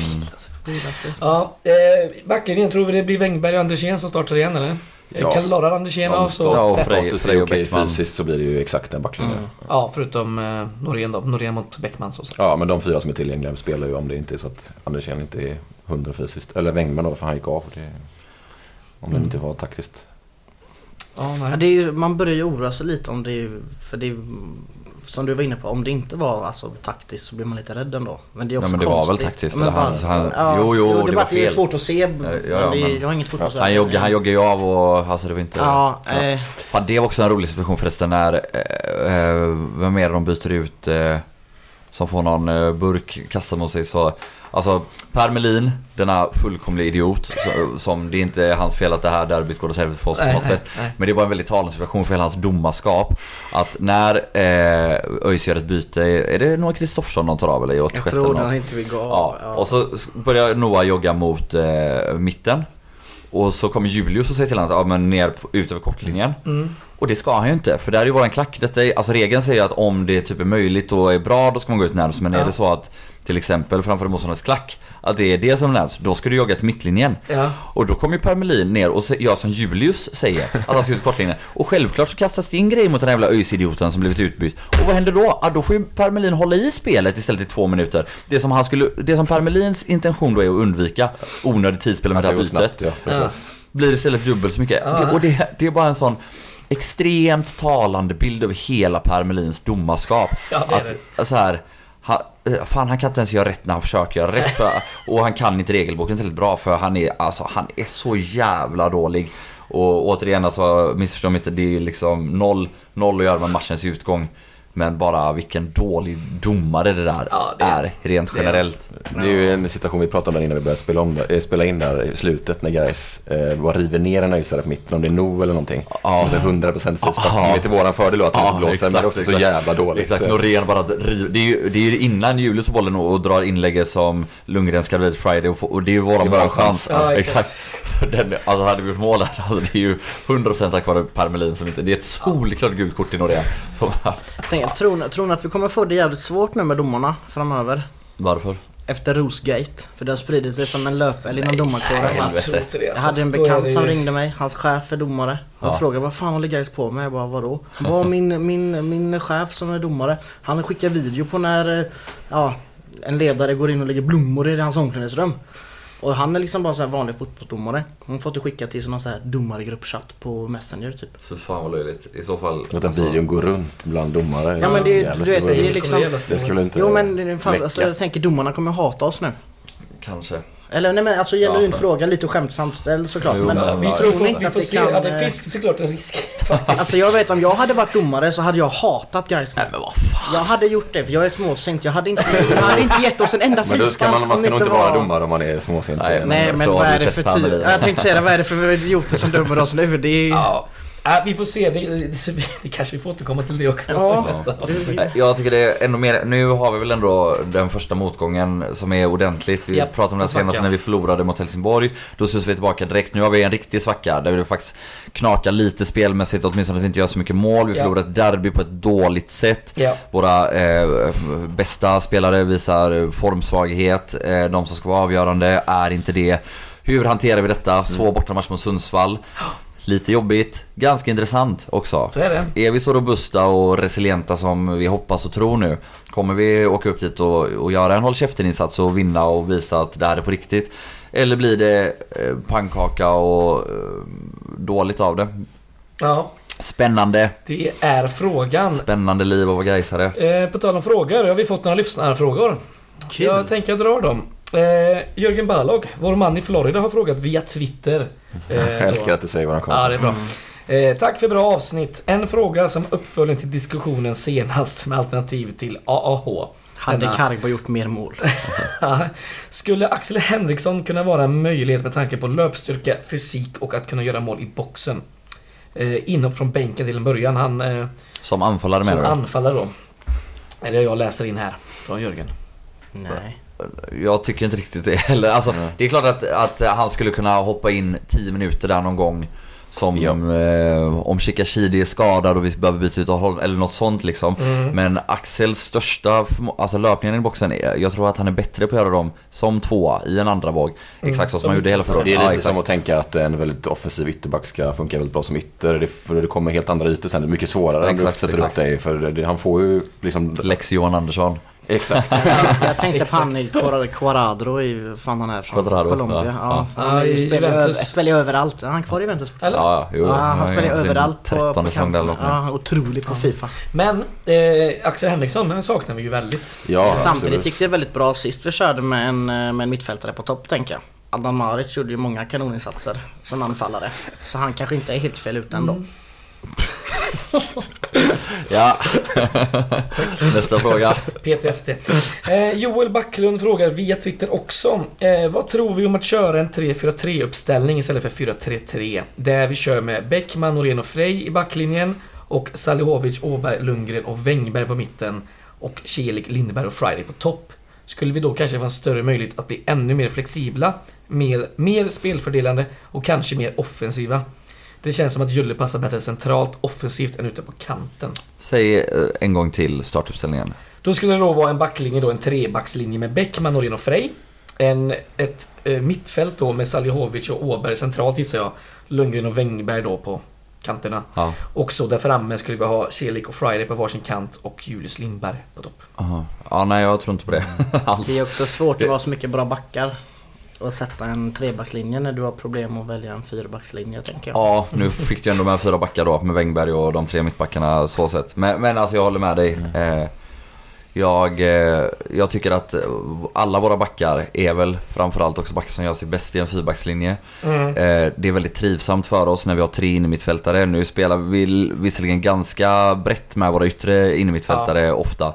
Vila sig i form. Ja, eh, backlinjen tror vi det blir Wängberg och Andersén som startar igen eller? Ja. Ja. Klarar Andersén av så... Ja, och. Frej- och okej Bäckman. fysiskt så blir det ju exakt den backlinjen. Mm. Ja, förutom eh, Norén då. Norén mot Bäckman så sagt. Ja, men de fyra som är tillgängliga spelar ju om det inte är så att Andersén inte är hundra fysiskt. Eller Wängberg då, för han gick av. Det, om det Mm. inte var taktiskt. Ja, Ja, det är man börjar ju oroa sig lite om det är, för det är, som du var inne på, om det inte var alltså, taktiskt så blir man lite rädd ändå. Men det är Ja, också men det var väl konstigt. taktiskt, Men eller han- han- ja, jo, jo, det, det är var bara- det är fel. svårt att se. ja, men det, men- jag har inget fotbollsöga. Han, jogg, han joggade ju av och alltså det var inte... Ja, eh, Fan, det var också en rolig situation förresten när, eh, eh, vem är det de byter ut eh, som får någon eh, burk kastad mot sig så, alltså Per Melin, denna fullkomliga idiot, som det är inte är hans fel att det här derbyt går åt helvete för oss på något sätt. Men det är bara en väldigt talande situation för hela hans domarskap. Att när eh, ÖIS gör ett byte, är det Noah Kristoffersson de tar av eller jag 86 tror det han inte vill gå Ja, av. och så börjar Noah jogga mot eh, mitten. Och så kommer Julius och säger till honom att ja, men ner ut över kortlinjen. Mm. Och det ska han ju inte, för det här är ju våran klack. Detta är, alltså regeln säger att om det typ är möjligt och är bra, då ska man gå ut närmst. Men är Ja. det så att till exempel framför motståndarens klack, att det är det som är närmst, då ska du jogga till mittlinjen. Ja. Och då kommer ju Per Melin ner och gör som Julius säger, att han ska ut kortlinjen. Och självklart så kastas det in grejer mot den här jävla ÖIS-idioten som blivit utbytt. Och vad händer då? Ja, då får ju Per Melin hålla i spelet istället i två minuter. Det som, han skulle, det som Per Melins intention då är att undvika onödigt tidsspel med det här bytet snabbt, ja, blir istället dubbelt så mycket. Ja. Det, och det, det är bara en sån extremt talande bild över hela Per Melins domarskap. Ja, det att så här, han, eh, fan han kan inte ens göra rätt när han försöker göra rätt. För, och han kan inte regelboken tillräckligt bra för han är, alltså, han är så jävla dålig. Och återigen alltså, missförstå mig inte, det är liksom noll, noll att göra med matchens utgång. Men bara vilken dålig domare det där Ja, det är- är rent det är- generellt. Det är ju en situation vi pratade om innan vi började spela, om, äh, spela in där i slutet när guys eh, bara river ner en öjsare på mitten, om det är no eller någonting. Ja. Som är 100% frispark. Ja. Som är till våran fördel då att han Ja, inte blåser, exakt, men det är också så exakt. jävla dåligt. Exakt, Norén bara river. Det är ju det är ju innan Julius får bollen och, och drar inlägget som Lundgren ska vid Friday och, få, och det är ju våran målchans. chans. Ja, exakt. Så den, alltså hade vi gjort mål där, alltså det är ju 100% tack vare Per Melin som inte, det är ett solklart gult kort till Norén. Tänk, tror, ni- tror ni att vi kommer få det jävligt svårt nu med domarna framöver? varför? Efter Rosgate. För det har spridit sig som en löpeld inom domarkåren. nej, Jag Jag alltså. hade en bekant som ringde mig, hans chef är domare. Och Ja. frågade vad fan håller guys på med? Jag bara vadå? Han bara min, min, min chef som är domare, han skickar video på när eh, ja, en ledare går in och lägger blommor i hans omklädningsrum. Och han är liksom bara så här vanlig fotbollsdomare. Han har fått det skickat till någon så här domargruppchatt på Messenger typ. För fan vad löjligt. I så fall... Låta videon gå runt bland domare. Ja, men det du vet, det är liksom- Det skulle inte Jo men fan, alltså, jag tänker domarna kommer hata oss nu. Kanske. Eller nej men alltså genuin Ja. fråga, lite skämtsamt ställd såklart. Jo, men men- Vi tror får, inte vi att får det se. kan, Ja, det eh, finns såklart en risk faktiskt. Alltså jag vet om jag hade varit domare så hade jag hatat guys nu. Men vad fan. Jag hade gjort det för jag är småsint. Jag hade inte, jag hade inte gett oss en enda Men då ska frispark man, man ska nog inte var- vara domare om man är småsint. Nej, Nej men har vad är det för typ? Jag tänkte säga det, vad är det för idioter som dömer oss nu? Det är... Ja. Äh, vi får se. Det, det, det kanske vi får återkomma till det också. Ja, Jag tycker det är ändå mer, nu har vi väl ändå den första motgången som är ordentligt. Vi Japp, pratade om det senast när vi förlorade mot Helsingborg. Då skulle vi tillbaka direkt. Nu har vi en riktig svacka där vi faktiskt knakar lite spelmässigt, åtminstone att vi inte gör så mycket mål. Vi Ja. förlorar ett derby på ett dåligt sätt. Ja. Våra eh, bästa spelare visar formsvaghet. Eh, de som ska vara avgörande är inte det. Hur hanterar vi detta? Svår bortamatch mot Sundsvall. Lite jobbigt, ganska intressant också. Så är det. Är vi så robusta och resilienta som vi hoppas och tror nu? Kommer vi åka upp dit och, och göra en håll käften-insats och vinna och visa att det här är på riktigt? Eller blir det eh, pannkaka och eh, dåligt av det? Ja, Spännande, det är frågan. spännande liv att vara gaisare. Eh, på tal om frågor, har vi fått några lyssnarfrågor. Kul. Jag tänker jag drar dem. Eh, Jörgen Balog, vår man i Florida, har frågat via Twitter. Eh, Jag älskar då. att du säger vad han kommer Ja, det är bra. Eh, tack för bra avsnitt. En fråga som uppföljning till diskussionen senast med alternativ till AAH. Hade Kargbo gjort mer mål? Skulle Axel Henriksson kunna vara en möjlighet med tanke på löpstyrka, fysik och att kunna göra mål i boxen? Eh, inhopp från bänken till en början. Han eh, Som anfallare som menar du? anfallare då. Är det jag läser in här från Jörgen? Nej. Jag tycker inte riktigt det heller. Alltså, det är klart att, att han skulle kunna hoppa in 10 minuter där någon gång. Som Ja. eh, om Shikashidi är skadad och vi behöver byta ut honom eller något sånt liksom. Mm. Men Axels största alltså löpningen i boxen, är, jag tror att han är bättre på att göra dem som tvåa i en andra våg. Exakt så som han gjorde hela förra året. Det är Ja, lite exakt. som att tänka att en väldigt offensiv ytterback ska funka väldigt bra som ytter. Det, för det kommer helt andra ytor sen. Det är mycket svårare om du Exakt, sätter exakt. upp dig. För det, han får ju liksom... Lex Johan Andersson. Exakt. Jag tänkte på han i Quadra- Quadrado i, fan han är från Quadrado, Colombia. ja, Ja, ja. Han Ja, spelar, över, spelar överallt. Är han kvar i Juventus? Eller? Ja, jo, Ja, han spelar ju är sin överallt på, på 13 säsong där kanten. Ja, otrolig på Fifa. Men eh, Axel Henriksson han saknar vi ju väldigt. Ja, Samtidigt absolut. gick det väldigt bra sist vi körde med en, eh, med en mittfältare på topp tänker jag. Adnan Maric gjorde ju många kanoninsatser som anfallare. Så han kanske inte är helt fel ute ändå. Mm. Ja. Nästa fråga. PTSD. Eh, Joel Backlund frågar via Twitter också. Eh, vad tror vi om att köra en 3-4-3 uppställning istället för 4-3-3? Där vi kör med Bäckman, Norén och Frey i backlinjen. Och Salihovic, Åberg, Lundgren och Wängberg på mitten. Och Kelik, Lindberg och Friday på topp. Skulle vi då kanske få en större möjlighet att bli ännu mer flexibla, mer, mer spelfördelande och kanske mer offensiva? Det känns som att Julle passar bättre centralt offensivt än ute på kanten. Säg eh, en gång till startuppställningen. Då skulle det då vara en backlinje då, en trebackslinje med Bäckman, Norén och Frey. En, ett eh, mittfält då med Salihovic och Åberg centralt gissar jag. Lundgren och Wängberg då på kanterna. Ja. Och så där framme skulle vi ha Celik och Friday på varsin kant och Julius Lindberg på topp. Aha. Ja, nej jag tror inte på det alls. Det är också svårt att vara så mycket bra backar. Och sätta en trebackslinje när du har problem att välja en fyrbackslinje tänker jag. Ja, nu fick du ändå med fyra backar då med Wängberg och de tre mittbackarna så sett. Men, men alltså jag håller med dig. Eh, Jag, eh, jag tycker att alla våra backar är väl framförallt också backar som gör sig bäst i en fyrbackslinje. Mm. Eh, Det är väldigt trivsamt för oss när vi har tre innermittfältare. Nu spelar vi visserligen ganska brett med våra yttre innermittfältare ofta.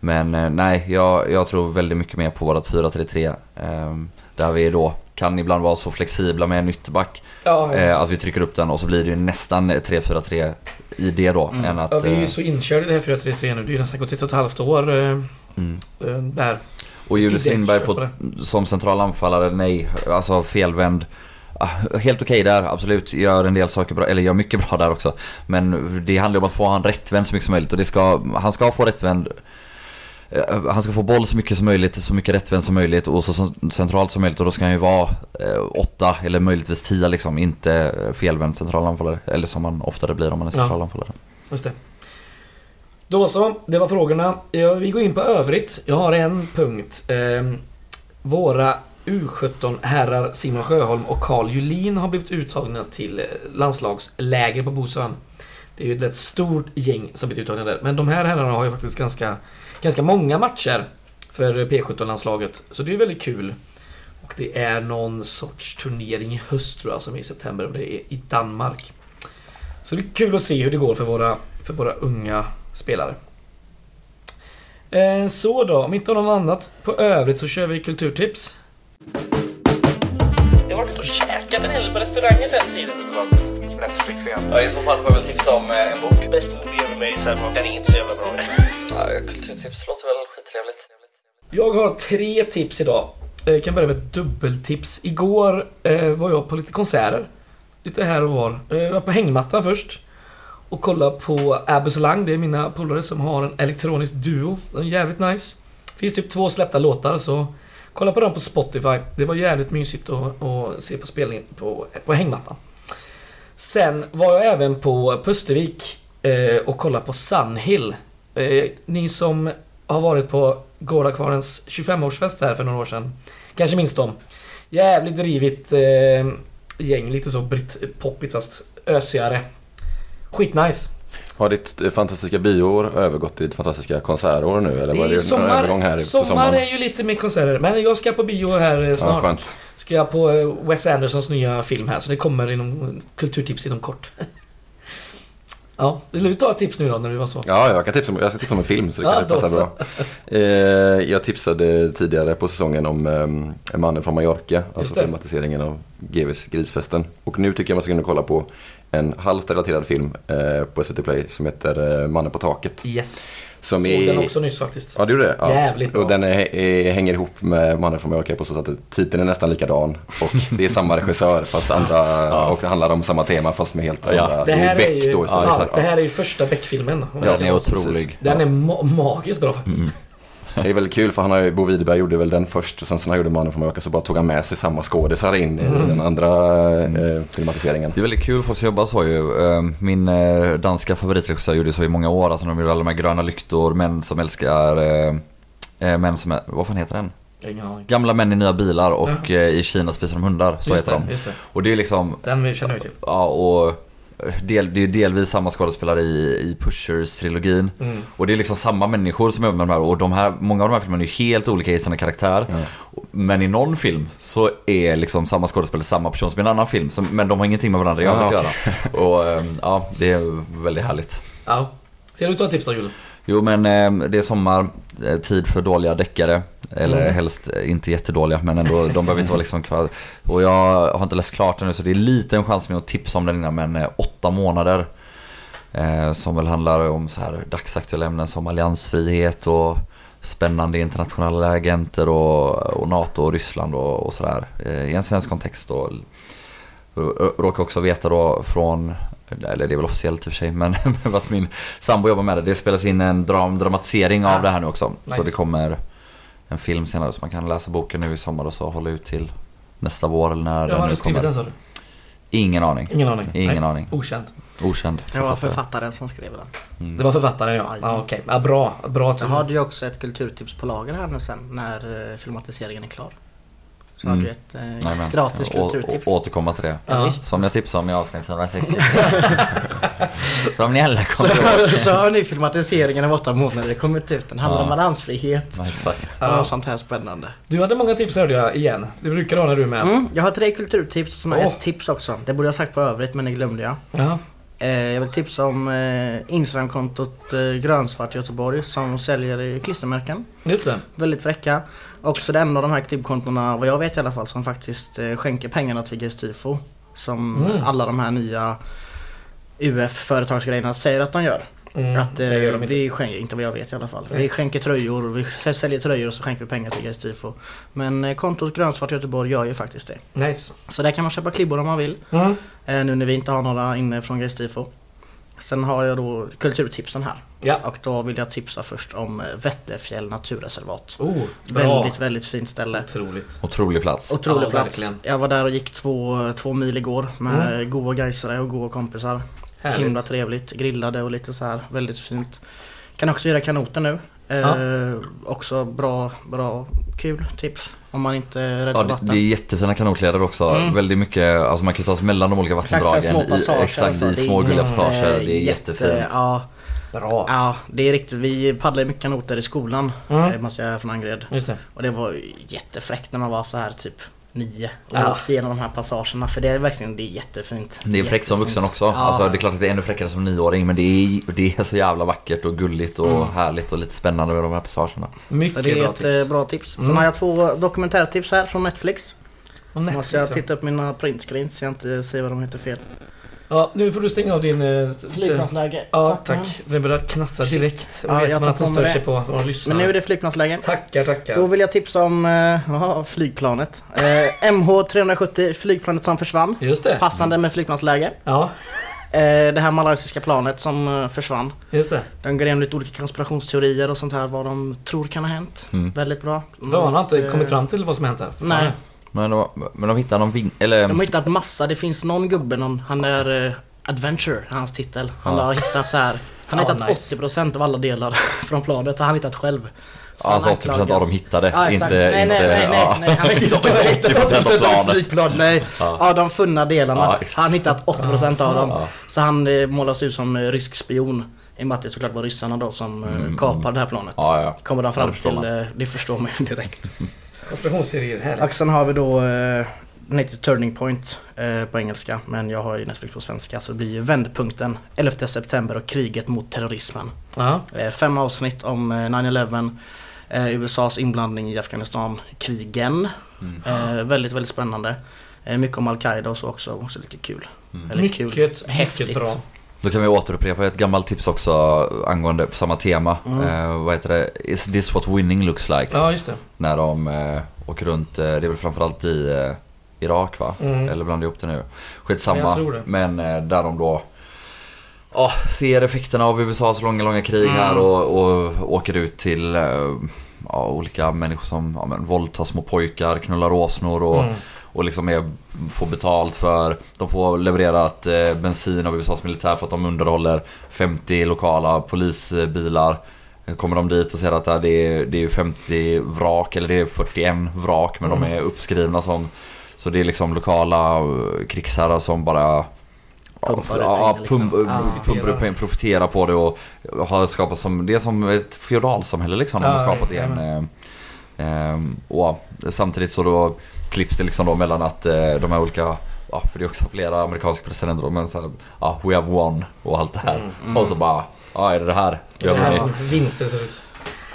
Men nej, jag, jag tror väldigt mycket mer på vårat 4-3-3. eh, Där vi då kan ibland vara så flexibla med en ytterback. Ja, eh, Att vi trycker upp den och så blir det ju nästan 3-4-3 i det då. Mm. Än att, ja, vi är ju eh, så inkörda i det här 4-3-3 nu. Det är ju nästan gått ett och ett halvt år eh, mm. eh, där. Och Julius Lindberg på, som central anfallare, nej. Alltså felvänd. Ah, Helt okej där, absolut. Gör en del saker bra, eller gör mycket bra där också. Men det handlar om att få han rättvänd så mycket som möjligt. Och det ska, han ska få rättvänd. Eh, Han ska få boll så mycket som möjligt, så mycket rättvänd som möjligt och så centralt som möjligt. Och då ska han ju vara eh, åtta eller möjligtvis tia liksom. Inte eh, felvänd central anfallare. Eller som man oftare blir om man är Ja. central anfallare. Just det. Då så, det var frågorna. Ja, vi går in på övrigt. Jag har en punkt. Ehm, våra U17-herrar Simon Sjöholm och Carl Julin har blivit uttagna till eh, landslagsläger på Bosön. Det är ju ett rätt stort gäng som blivit uttagna där. Men de här herrarna har ju faktiskt ganska, ganska många matcher för P17-landslaget. Så det är väldigt kul. Och det är någon sorts turnering i höst tror jag, som är i september. Och det är i Danmark. Så det är kul att se hur det går för våra, för våra unga spelare. Eh, så då, om inte någon annat på övrigt så kör vi kulturtips. Jag har varit och käkat en hel del på restauranger sen tiden. Netflix igen. Ja, i så fall får jag väl tipsa om en bok. Bäst movie ever made, man kan inte så jävla bra. Ja, kulturtips låter väl skittrevligt. Jag har tre tips idag. Jag kan börja med ett dubbeltips. Igår eh, var jag på lite konserter. Lite här och var. Eh, Jag var på hängmattan först. Och kollade på Abbas Lang. Det är mina polare som har en elektronisk duo. Den är jävligt nice. Finns typ två släppta låtar så kolla på dem på Spotify. Det var jävligt mysigt att, att se på spelningen på, på hängmattan. Sen var jag även på Pustervik eh, och kollade på Sunhill. Eh, ni som har varit på Gårdakvarnens 25-årsfest här för några år sedan. Kanske minns dem. Jävligt drivigt eh, gäng, lite så britt-poppigt fast ösigare. Skitnice. Har ditt eh, fantastiska bioår övergått till ditt fantastiska konsertår nu? Eller var det en övergång här sommar, sommar sommaren? är ju lite mer konserter. Men jag ska på bio här eh, Ja, snart. skönt. ska jag på Wes Andersons nya film här, så det kommer inom kulturtips inom kort. ja, vill du ta ett tips nu då när du var så? Ja, jag, kan tipsa om, jag ska tipsa om en film så det Ja, kanske passar bra. Eh, jag tipsade tidigare på säsongen om eh, Mannen från Mallorca, alltså filmatiseringen av GVs Grisfesten. Och nu tycker jag man ska kunna kolla på en halvt relaterad film eh, på SVT Play som heter eh, Mannen på taket. Yes. Som Såg är... den också nyss faktiskt. Ja, du gjorde det? Ja. Jävligt bra. Och den är, är, hänger ihop med Mannen från Mallorca på så sätt att titeln är nästan likadan. Och det är samma regissör fast andra, och det handlar om samma tema fast med helt Ja, andra. Det här är Beck ju, då istället. ja, det här är ju första Beck-filmen. Ja, den är otrolig. Den är ma- magiskt bra faktiskt. Det är väldigt kul för han har ju, Bo Widerberg gjorde väl den först och sen så när han gjorde Mannen från Mallorca så bara tog han med sig samma skådisar in i den andra eh, filmatiseringen. Det är väldigt kul folk som jobbar så ju. Eh, Min eh, danska favoritregissör gjorde så i många år. Alltså de gjorde alla de här gröna lyktor, män som älskar... eh, eh, Män som... är- Vad fan heter den? Gamla män i nya bilar och eh, i Kina spisar de hundar. Så Just heter det, de. just det. Och det är liksom... Den vi känner vi till. Ja, och... Del, det är delvis samma skådespelare i, i Pushers-trilogin. Mm. Och det är liksom samma människor som jobbar med de här. Och de här, många av de här filmerna är helt olika i sina karaktär. Men i någon film så är liksom samma skådespelare samma person som i en annan film. Som, men de har ingenting med varandra i övrigt att göra. Och eh, ja, det är väldigt härligt. Ja. Ska du ta ett tips då Julen? Jo men eh, det är sommar, eh, tid för dåliga deckare. Eller Mm. helst eh, inte jättedåliga men ändå, de behöver inte vara liksom kvar. Och jag har inte läst klart den nu så det är lite en chans med att tipsa om den innan men eh, åtta månader. Eh, som väl handlar om så här dagsaktuella ämnen som alliansfrihet och spännande internationella agenter och, och NATO och Ryssland och, och sådär. Eh, I en svensk kontext och råkar också veta då från eller det är väl officiellt i och för sig, men att min sambo jobbar med det. Det spelas in en dram, dramatisering av Ah, det här nu också. nice. Så det kommer en film senare så man kan läsa boken nu i sommar och så hålla ut till nästa vår eller när Ja, den har nu kommer. den du? Ingen aning. Ingen aning. Ingen Nej. aning. Okänd. Okänd Det var författare. författaren som skrev den. Mm. Det var författaren ja. Ja Okej, ja, bra. Bra Jag hade ju också ett kulturtips på lager här nu sen när eh, filmatiseringen är klar. Så har Mm. du ett eh, Jajamän. gratis Å- kulturtips. å- Återkomma till det. Ja. Som jag tipsade om i avsnitt 160. Som ni alla Så, kommer ihåg. så har ni filmatiseringen av åtta månader det kommit ut. Den handlar Ja. om balansfrihet Ja, exakt. Ja. och sånt här spännande. Du hade många tips hörde jag igen. Det brukar du ha när du är med. Mm, jag har tre kulturtips har jag Åh. ett tips också. Det borde jag sagt på övrigt men det glömde jag. Ja. Eh, jag vill tipsa om eh, Instagramkontot eh, Grönsvart Göteborg som säljer klistermärken. Just det. Väldigt fräcka. Också det enda av de här klippkontona, vad jag vet i alla fall, som faktiskt eh, skänker pengarna till GSTIFO. Som Mm. alla de här nya UF-företagsgrejerna säger att de gör. Mm, att eh, det gör de inte. vi skänker, inte vad jag vet i alla fall. Nej. Vi skänker tröjor, vi säljer tröjor och så skänker vi pengar till GSTIFO. Men eh, kontot Grönsvart Göteborg gör ju faktiskt det. Nice. Så där kan man köpa klibbor om man vill. Mm. Eh, nu när vi inte har några inne från GSTIFO. Sen har jag då kulturtipsen här. Ja. Och då vill jag tipsa först om eh, Vätterfjäll naturreservat. Oh, bra. Väldigt, väldigt fint ställe. Otroligt. Otrolig plats. Otrolig Ja, plats. verkligen. Jag var där och gick två, två mil igår med goa gaisare och goa kompisar. Härligt. Himla trevligt. Grillade och lite så här. Väldigt fint. Kan också göra kanoter nu. Eh, Ja. Också bra, bra, kul tips. Om man inte är rädd Ja, för det, vatten. det är jättefina kanotleder också. Mm. Väldigt mycket, alltså man kan ta sig mellan de olika Exakt, vattendragen. små passager. I, exakt, alltså. i Det är små gulliga passager. Det är jätte- jättefint. Ja, Bra. ja, det är riktigt. Vi paddlade mycket kanoter i skolan. Mm. Måste jag från Angered. Just det. Och det var jättefräckt när man var så här typ nio och Ja. åkte igenom de här passagerna. För det är verkligen, det är jättefint. Det är fräckt som vuxen också. Ja. Alltså, det är klart att det är ännu fräckare som nioåring men det är, det är så jävla vackert och gulligt och Mm. härligt och lite spännande med de här passagerna. Mycket Så det är bra ett tips. eh, bra tips. Sen Mm. har jag två dokumentärtips här från Netflix. Och Netflix, Måste jag ja. titta upp mina printscreens så jag inte säger vad de heter fel. Ja, nu får du stänga av din... eh, Flygplansläge. Ja, tack. För det börjar knastra direkt. Ja, vet jag man att de på stör sig på våra Men lyssnare. nu är det flygplansläge. Tackar, tackar. Då vill jag tipsa om eh, ja, flygplanet. Eh, MH370, flygplanet som försvann. Just det. Passande med flygplansläge. Ja, Eh, det här malaysiska planet som försvann. just det. De går igenom lite olika konspirationsteorier och sånt här vad de tror kan ha hänt. Mm. Väldigt bra. Van har inte kommit fram till vad som hänt här. Nej. Men de, men de hittar någon ving... Eller... De har hittat massa, det finns någon gubbe, någon, han är eh, Adventure, hans titel. Han Ja. har hittat så här. Han har Ja, hittat nice. 80% av alla delar från planet har han hittat själv. Så alltså han 80% av anklagas. dem hittade. Ja, inte... nej, inte nej, nej, nej, nej, han har inte hittat 80% av planet. flygplan, nej. Ja. Ja, de funna delarna. Ja, han har hittat 80% av dem. Ja. Så han eh, målas ut som eh, rysk spion. I och med att det såklart var ryssarna då som Mm. kapade det här planet. Ja, ja. Kommer de fram till, det förstår man ju direkt. Konspirationsteorier, härligt. Och sen har vi då, eh, den heter Turning Point eh, på engelska. Men jag har ju Netflix på svenska. Så det blir ju vändpunkten 11 september och kriget mot terrorismen. Eh, fem avsnitt om eh, 9-11. Eh, USAs inblandning i Afghanistan-krigen. Mm. Eh, väldigt, väldigt spännande. Eh, mycket om Al-Qaida och så också. Också lite kul. Mm. Eller Mycket, kul. mycket Häftigt. bra. Då kan vi återupprepa ett gammalt tips också angående på samma tema. Mm. Eh, vad heter det? Is this what winning looks like? Ja, just det. När de eh, åker runt, eh, det är väl framförallt i eh, Irak va? Mm. Eller blandar jag ihop det nu? Skitsamma. det. Men eh, där de då ja, ser effekterna av USAs långa, långa krig här Mm. och, och åker ut till eh, ja, olika människor som ja, men, våldtar små pojkar, knullar åsnor och, Mm. Och liksom är, får betalt för... De får levererat eh, bensin av USAs militär för att de underhåller 50 lokala polisbilar. Kommer de dit och ser att det är, det är 50 vrak, eller det är 41 vrak, men de Mm. är uppskrivna som... Så det är liksom lokala eh, krigsherrar som bara... Pumpar ja, pengar, liksom. upp profiterar på det och har skapat som... Det är som ett feodalsamhälle liksom de har skapat igen. Eh, ehm, och samtidigt så då klipps det liksom då mellan att eh, de här olika Ja, för det är också flera amerikanska presidenter men så här, ja, we have won och allt det här. Mm. Mm. Och så bara, ja är det det här? Det är det här som vinsten ser ut.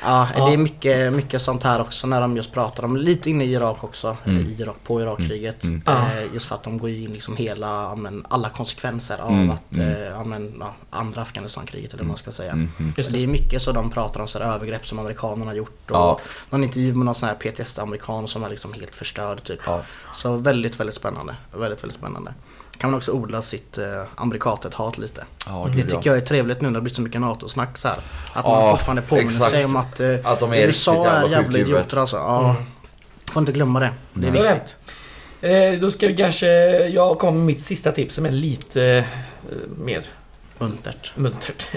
Ja, Ja. det är mycket, mycket sånt här också när de just pratar om, lite inne i Irak också, Mm. i Irak, på Irakkriget. Mm. Ja. Eh, just för att de går in liksom hela, men, alla konsekvenser av Mm, att, mm. eh, ja, men, ja, andra Afghanistankriget eller vad man ska säga. Mm, mm. Det är mycket så de pratar om så här övergrepp som amerikanerna har gjort och Ja. någon intervju med någon sån här PTSD-amerikan som är liksom helt förstörd typ. Ja. Så väldigt, väldigt spännande. Väldigt, väldigt spännande. Kan man också odla sitt eh, amerikatet-hat lite. Ja, det gud, tycker ja. jag är trevligt nu när det blir så mycket NATO-snack så här. Att Ja, man fortfarande påminner exakt. sig om att, eh, Att de är USA är jävla idioter alltså. Ja, Mm. Får inte glömma det. Det är det. viktigt. Eh, då ska vi kanske... Jag kommer med mitt sista tips som är lite eh, mer Muntert. muntert.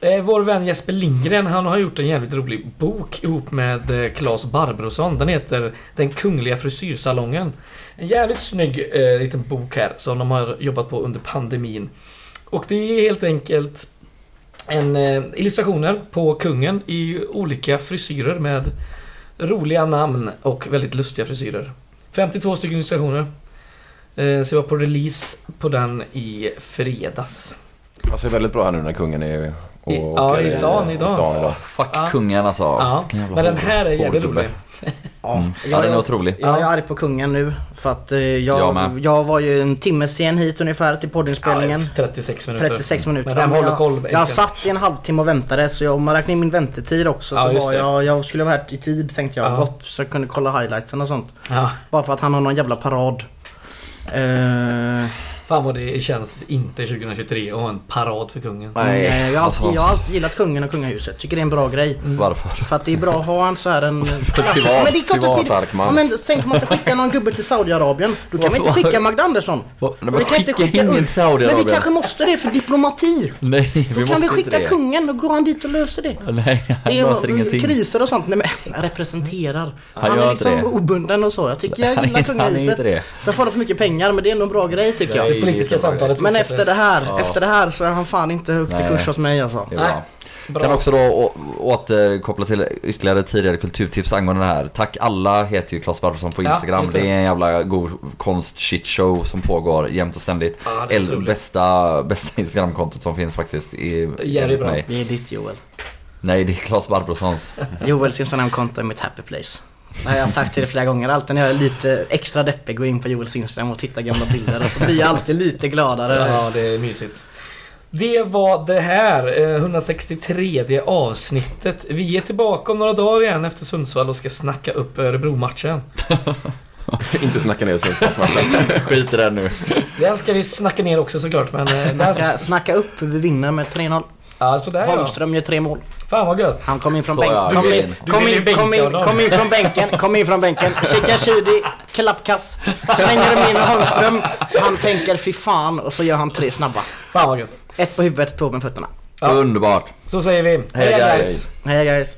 Eh, vår vän Jesper Lindgren, han har gjort en jävligt rolig bok ihop med eh, Claes Barbrosson. Den heter Den Kungliga Frisyrsalongen. En jävligt snygg eh, liten bok här som de har jobbat på under pandemin. Och det är helt enkelt en eh, illustrationer på kungen i olika frisyrer med roliga namn och väldigt lustiga frisyrer. 52 stycken illustrationer. Eh, så jag var på release på den i fredags. Han ser väldigt bra här nu när kungen är och I- ja, åker i stan idag. I stan idag. Fuck Ja. kungen alltså. Ja, men den här är jävligt rolig. Ja, Mm. Ja, jag, den är jag, otrolig. jag är arg på kungen nu för att eh, Jag jag, jag var ju en timme sen hit ungefär till poddinspelningen. Ja, 36 minuter. 36 minuter. Men de Men håller jag, koll. jag egentligen. satt i en halvtimme och väntade så jag, om man räknar in min väntetid också Ja, så var jag, jag skulle vara här i tid tänkte jag Ja. gott så jag kunde kolla highlightsen och sånt. Ja, Bara för att han har någon jävla parad. Eh, fan vad det känns inte 2023 att ha en parad för kungen. Nej, eh, jag, har alltid, alltså. jag har alltid gillat kungen och kungahuset. Tycker det är en bra grej. Varför? För att det är bra att ha en så här en... privat- men det är klart privat det- stark man. Ja, men tänk om man ska skicka någon gubbe till Saudiarabien. Då kan vi inte skicka Magda Andersson. Nej, men vi kan inte skicka ingen Saudiarabien. Men vi kanske måste det för diplomati. Nej, vi Då måste kan vi inte skicka det. kungen och går han dit och löser det. Nej, Det han löser är ingenting. kriser och sånt. Nej men representerar. Han Han, är inte liksom det. obunden och så. Jag tycker jag gillar inte- inte kungahuset. det. Sen får de för mycket pengar men det är ändå en bra grej tycker jag. Det politiska samtalet Men efter det här, Ja. efter det här så är han fan inte högt i kurs hos mig alltså. Nej. bra. Kan också då återkoppla till ytterligare tidigare kulturtips angående det här. Tack alla heter ju Claes Barbro på Ja, Instagram. just det. det. är en jävla god konst shit show som pågår jämt och ständigt. Ja, det är El, bästa, bästa Instagramkontot som finns faktiskt. I, Jävligt bra. mig. Det är ditt Joel. Nej, det är Claes Barbrosons. Joels Instagramkonto är mitt happy place. Det har jag sagt till dig flera gånger. Alltid när jag är lite extra deppig går in på Joels Instagram och tittar gamla bilder och så blir jag alltid lite gladare. Ja, det är mysigt. Det var det här, eh, 163 avsnittet. Vi är tillbaka om några dagar igen efter Sundsvall och ska snacka upp Örebro-matchen. Inte snacka ner Sundsvallsmatchen. Skit i det nu. Den ska vi snacka ner också såklart, men... eh, Snacka, Där, snacka upp vi vinner med 3-0. ja, sådär ja. Holmström gör tre mål. Fan vad gött. Han kom in från bänken. Kom in, kom in, kom in, honom. kom in från bänken, kom in från bänken. Shikashidi, klappkass. Slänger de in Holmström. Han tänker fy fan och så gör han tre snabba. Fan vad gött. Ett på huvudet, två med fötterna. Ja. Underbart. Så säger vi. Hej, guys. Hej guys.